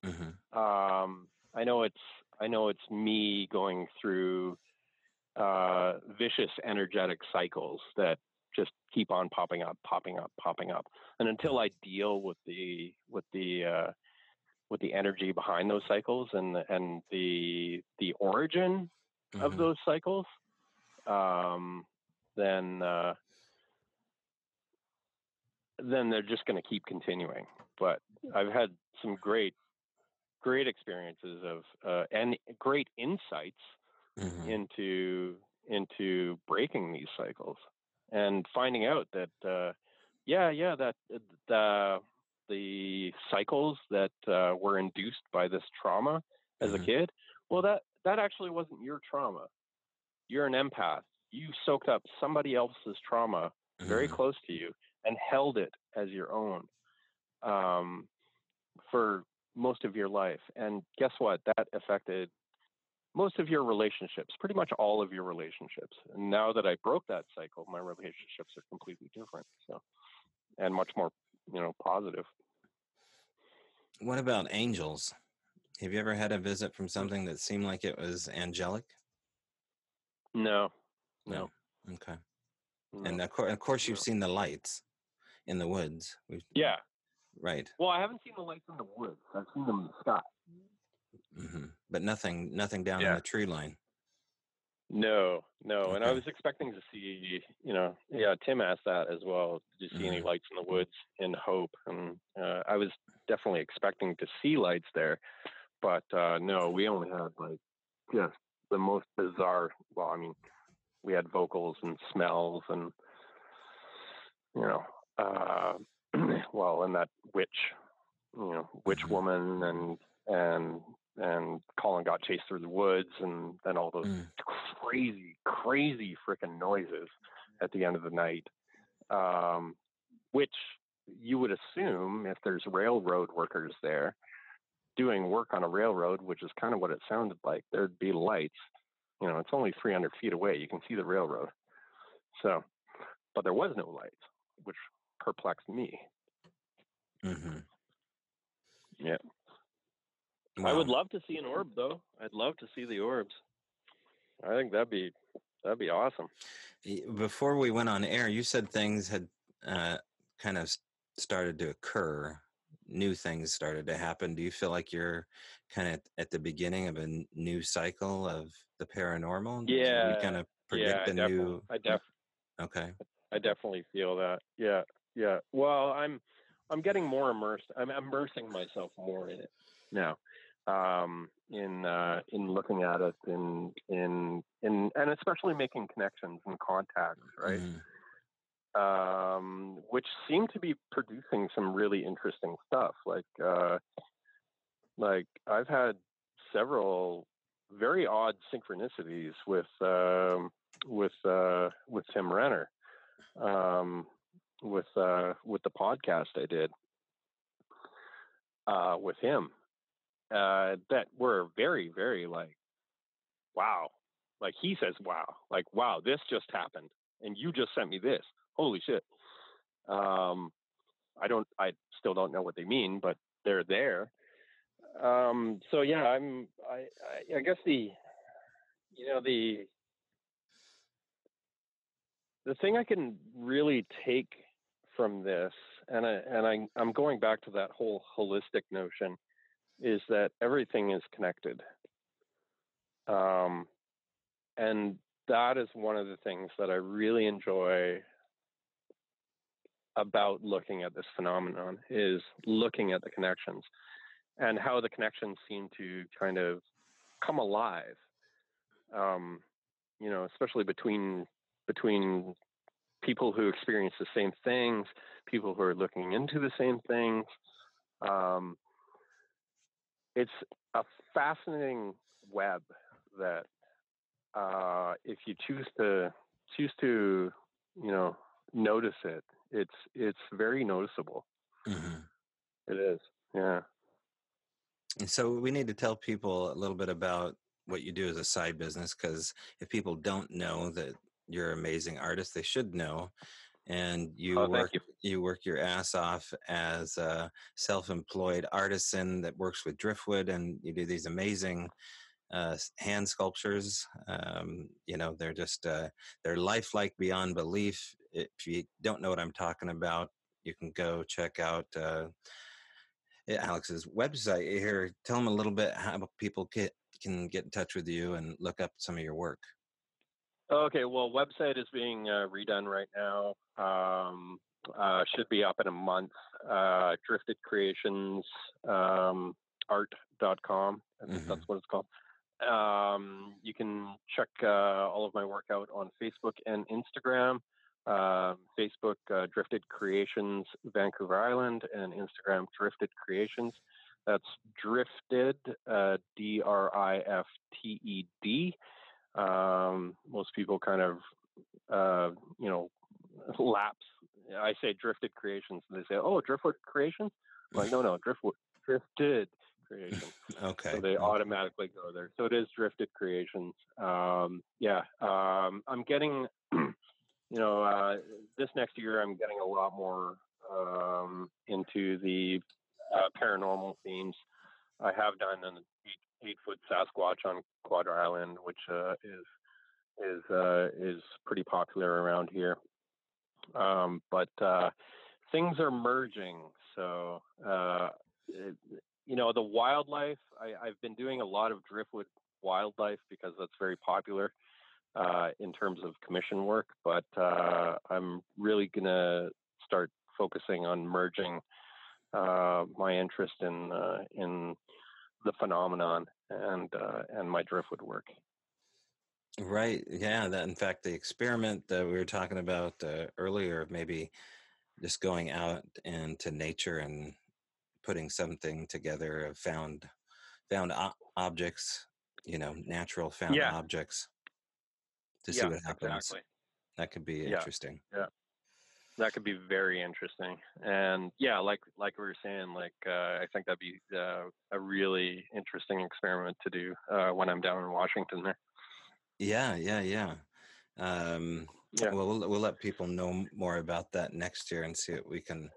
hmm Um, I know it's I know it's me going through uh, vicious energetic cycles that just keep on popping up, popping up, popping up, and until I deal with the with the uh, with the energy behind those cycles and the, and the the origin of Mhm. those cycles, um, then uh, then they're just going to keep continuing. But I've had some great great experiences of uh, and great insights Mhm. into into breaking these cycles and finding out that uh, yeah yeah that the the cycles that uh, were induced by this trauma as a Mhm. kid well that that actually wasn't your trauma you're an empath you soaked up somebody else's trauma very Mhm. close to you and held it as your own um, for most of your life. And guess what? That affected most of your relationships, pretty much all of your relationships. And now that I broke that cycle, my relationships are completely different. So, and much more, you know, positive. What about angels? Have you ever had a visit from something that seemed like it was angelic? No, no, Okay. no. And of course, of course, you've No. seen the lights in the woods. We've, yeah. right. Well, I haven't seen the lights in the woods. I've seen them in the sky. hmm But nothing, nothing down in Yeah. the tree line. No, no. And I was expecting to see, you know, yeah, Tim asked that as well. Did you see any Mhm. lights in the woods in Hope? And uh, I was definitely expecting to see lights there. But uh, no, we only had like just the most bizarre. Well, I mean, we had vocals and smells and, you know, uh, well, and that witch, you know, witch Mhm. woman and, and, and Colin got chased through the woods and then all those Mm. crazy, crazy freaking noises at the end of the night, um, which you would assume if there's railroad workers there doing work on a railroad, which is kind of what it sounded like, there'd be lights. You know, it's only 300 feet away. You can see the railroad. So, but there was no lights, which perplexed me. hmm Yeah. I would love to see an orb, though. I'd love to see the orbs. I think that'd be that'd be awesome. Before we went on air, you said things had uh, kind of started to occur. New things started to happen. Do you feel like you're kind of at the beginning of a new cycle of the paranormal? Yeah, You kind of yeah, predict I a definitely, new. I def, Okay. I definitely feel that. Yeah, yeah. Well, I'm I'm getting more immersed. I'm immersing myself more in it now. Um, in uh, in looking at it, in in in, and especially making connections and contacts, right? Mhm. um, which seem to be producing some really interesting stuff. Like, uh, like I've had several very odd synchronicities with um, with uh, with Tim Renner, um, with uh, with the podcast I did uh, with him. Uh, that were very, very like, wow. Like he says, wow. Like, wow, this just happened, and you just sent me this holy shit. Um, I don't, I still don't know what they mean, but they're there. Um, so yeah, I'm, I, I, I guess the, you know, the, the thing I can really take from this, and I, and I, I'm going back to that whole holistic notion, is that everything is connected. Um, and that is one of the things that I really enjoy about looking at this phenomenon is looking at the connections and how the connections seem to kind of come alive um, you know especially between between people who experience the same things people who are looking into the same things um, it's a fascinating web that uh, if you choose to choose to, you know, notice it, it's it's very noticeable. Mm-hmm. It is, yeah. And So we need to tell people a little bit about what you do as a side business because if people don't know that you're an amazing artist, they should know. And you oh, work you. you work your ass off as a self-employed artisan that works with driftwood, and you do these amazing uh, hand sculptures. Um, you know, they're just uh, they're lifelike beyond belief. If you don't know what I'm talking about, you can go check out uh, Alex's website here. Tell them a little bit how people get can get in touch with you and look up some of your work? Okay, well, website is being uh, redone right now. Um, uh, should be up in a month. Uh, Drifted Creations um, art.com. Mm-hmm. That's what it's called. Um, you can check uh, all of my work out on Facebook and Instagram. Uh, Facebook uh, Drifted Creations Vancouver Island and Instagram Drifted Creations. That's drifted, uh, D R I F T E D. Um, most people kind of, uh, you know, lapse. I say drifted creations, and they say, "Oh, driftwood creations." I'm like, no, no, driftwood, drifted creations. okay. So they automatically go there. So it is drifted creations. Um, yeah, um, I'm getting, you know, uh, this next year I'm getting a lot more um, into the uh, paranormal themes. I have done an eight, foot Sasquatch on Quadra Island, which uh, is is uh, is pretty popular around here. Um, but uh, things are merging, so uh, it, you know the wildlife. I, have been doing a lot of driftwood wildlife because that's very popular uh, in terms of commission work. But uh, I'm really gonna start focusing on merging uh, my interest in uh, in the phenomenon and uh, and my driftwood work. Right. Yeah. That in fact, the experiment that we were talking about uh, earlier, maybe just going out into nature and putting something together of found found o- objects, you know, natural found yeah. objects to yeah, see what happens. Exactly. That could be yeah. interesting. Yeah that could be very interesting and yeah like like we were saying like uh, i think that'd be uh, a really interesting experiment to do uh, when i'm down in washington there. Yeah yeah yeah. Um yeah. well, we'll we'll let people know more about that next year and see what we can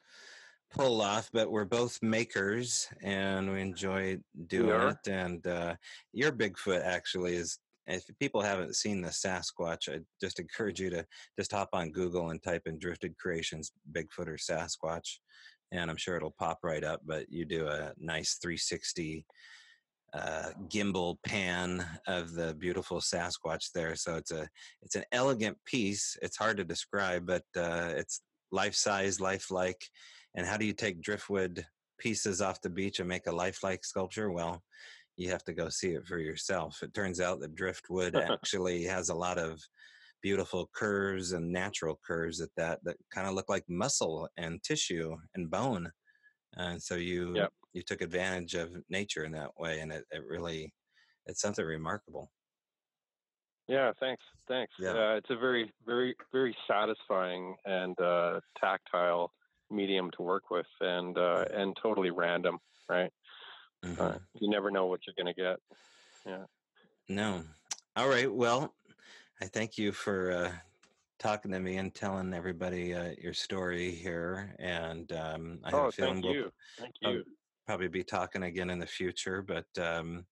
pull off but we're both makers and we enjoy doing it and uh your bigfoot actually is if people haven't seen the Sasquatch, I just encourage you to just hop on Google and type in Drifted Creations Bigfoot or Sasquatch, and I'm sure it'll pop right up. But you do a nice 360 uh, gimbal pan of the beautiful Sasquatch there. So it's a it's an elegant piece. It's hard to describe, but uh, it's life size, lifelike. And how do you take driftwood pieces off the beach and make a lifelike sculpture? Well, you have to go see it for yourself. It turns out that driftwood actually has a lot of beautiful curves and natural curves at that that kind of look like muscle and tissue and bone. And so you yep. you took advantage of nature in that way, and it, it really it's something remarkable. Yeah, thanks, thanks. Yeah, uh, it's a very, very, very satisfying and uh, tactile medium to work with, and uh, and totally random, right? Mm-hmm. Uh, you never know what you're going to get. Yeah. No. All right. Well, I thank you for uh, talking to me and telling everybody uh, your story here. And um, I have oh, a feeling thank we'll you. Thank you. probably be talking again in the future. But um,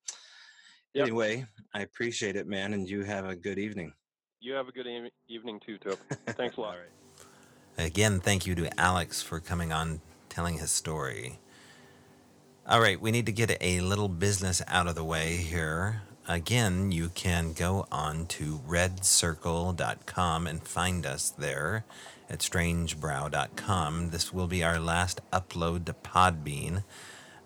yep. anyway, I appreciate it, man. And you have a good evening. You have a good e- evening too, Tope. Thanks a lot. Again, thank you to Alex for coming on telling his story. All right, we need to get a little business out of the way here. Again, you can go on to redcircle.com and find us there at strangebrow.com. This will be our last upload to Podbean.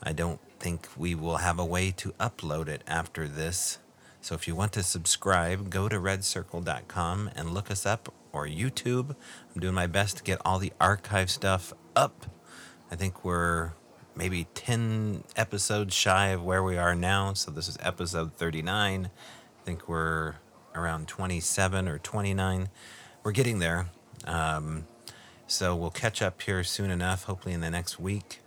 I don't think we will have a way to upload it after this. So if you want to subscribe, go to redcircle.com and look us up or YouTube. I'm doing my best to get all the archive stuff up. I think we're maybe 10 episodes shy of where we are now. So this is episode 39. I think we're around 27 or 29. we're getting there. Um, so we'll catch up here soon enough, hopefully in the next week.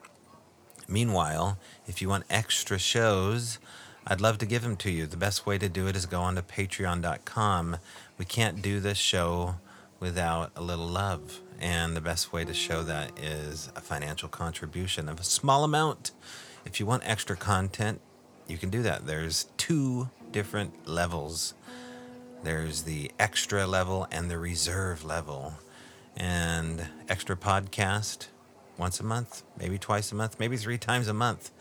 Meanwhile, if you want extra shows, I'd love to give them to you. The best way to do it is go on to patreon.com. We can't do this show without a little love. And the best way to show that is a financial contribution of a small amount. If you want extra content, you can do that. There's two different levels there's the extra level and the reserve level. And extra podcast once a month, maybe twice a month, maybe three times a month.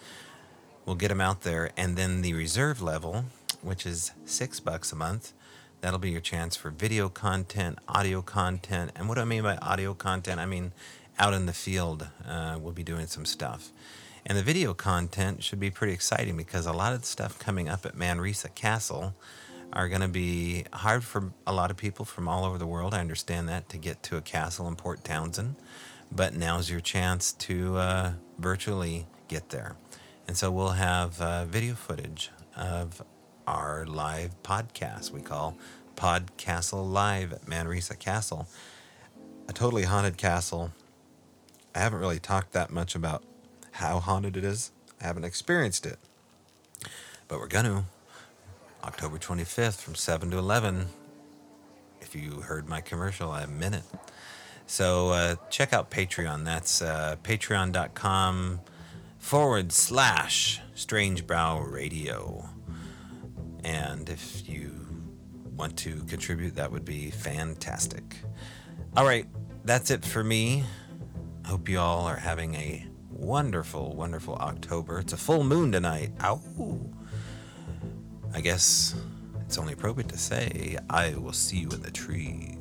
We'll get them out there. And then the reserve level, which is six bucks a month, that'll be your chance for video content, audio content. And what do I mean by audio content? I mean out in the field, uh, we'll be doing some stuff. And the video content should be pretty exciting because a lot of the stuff coming up at Manresa Castle are going to be hard for a lot of people from all over the world. I understand that to get to a castle in Port Townsend, but now's your chance to uh, virtually get there. And so we'll have uh, video footage of our live podcast we call Podcastle Live at Manresa Castle, a totally haunted castle. I haven't really talked that much about how haunted it is. I haven't experienced it. But we're going to. October 25th from 7 to 11. If you heard my commercial, I meant it. So uh, check out Patreon. That's uh, patreon.com forward slash Strange Brow Radio. And if you want to contribute, that would be fantastic. All right, that's it for me. Hope you all are having a wonderful, wonderful October. It's a full moon tonight. Ow. I guess it's only appropriate to say I will see you in the trees.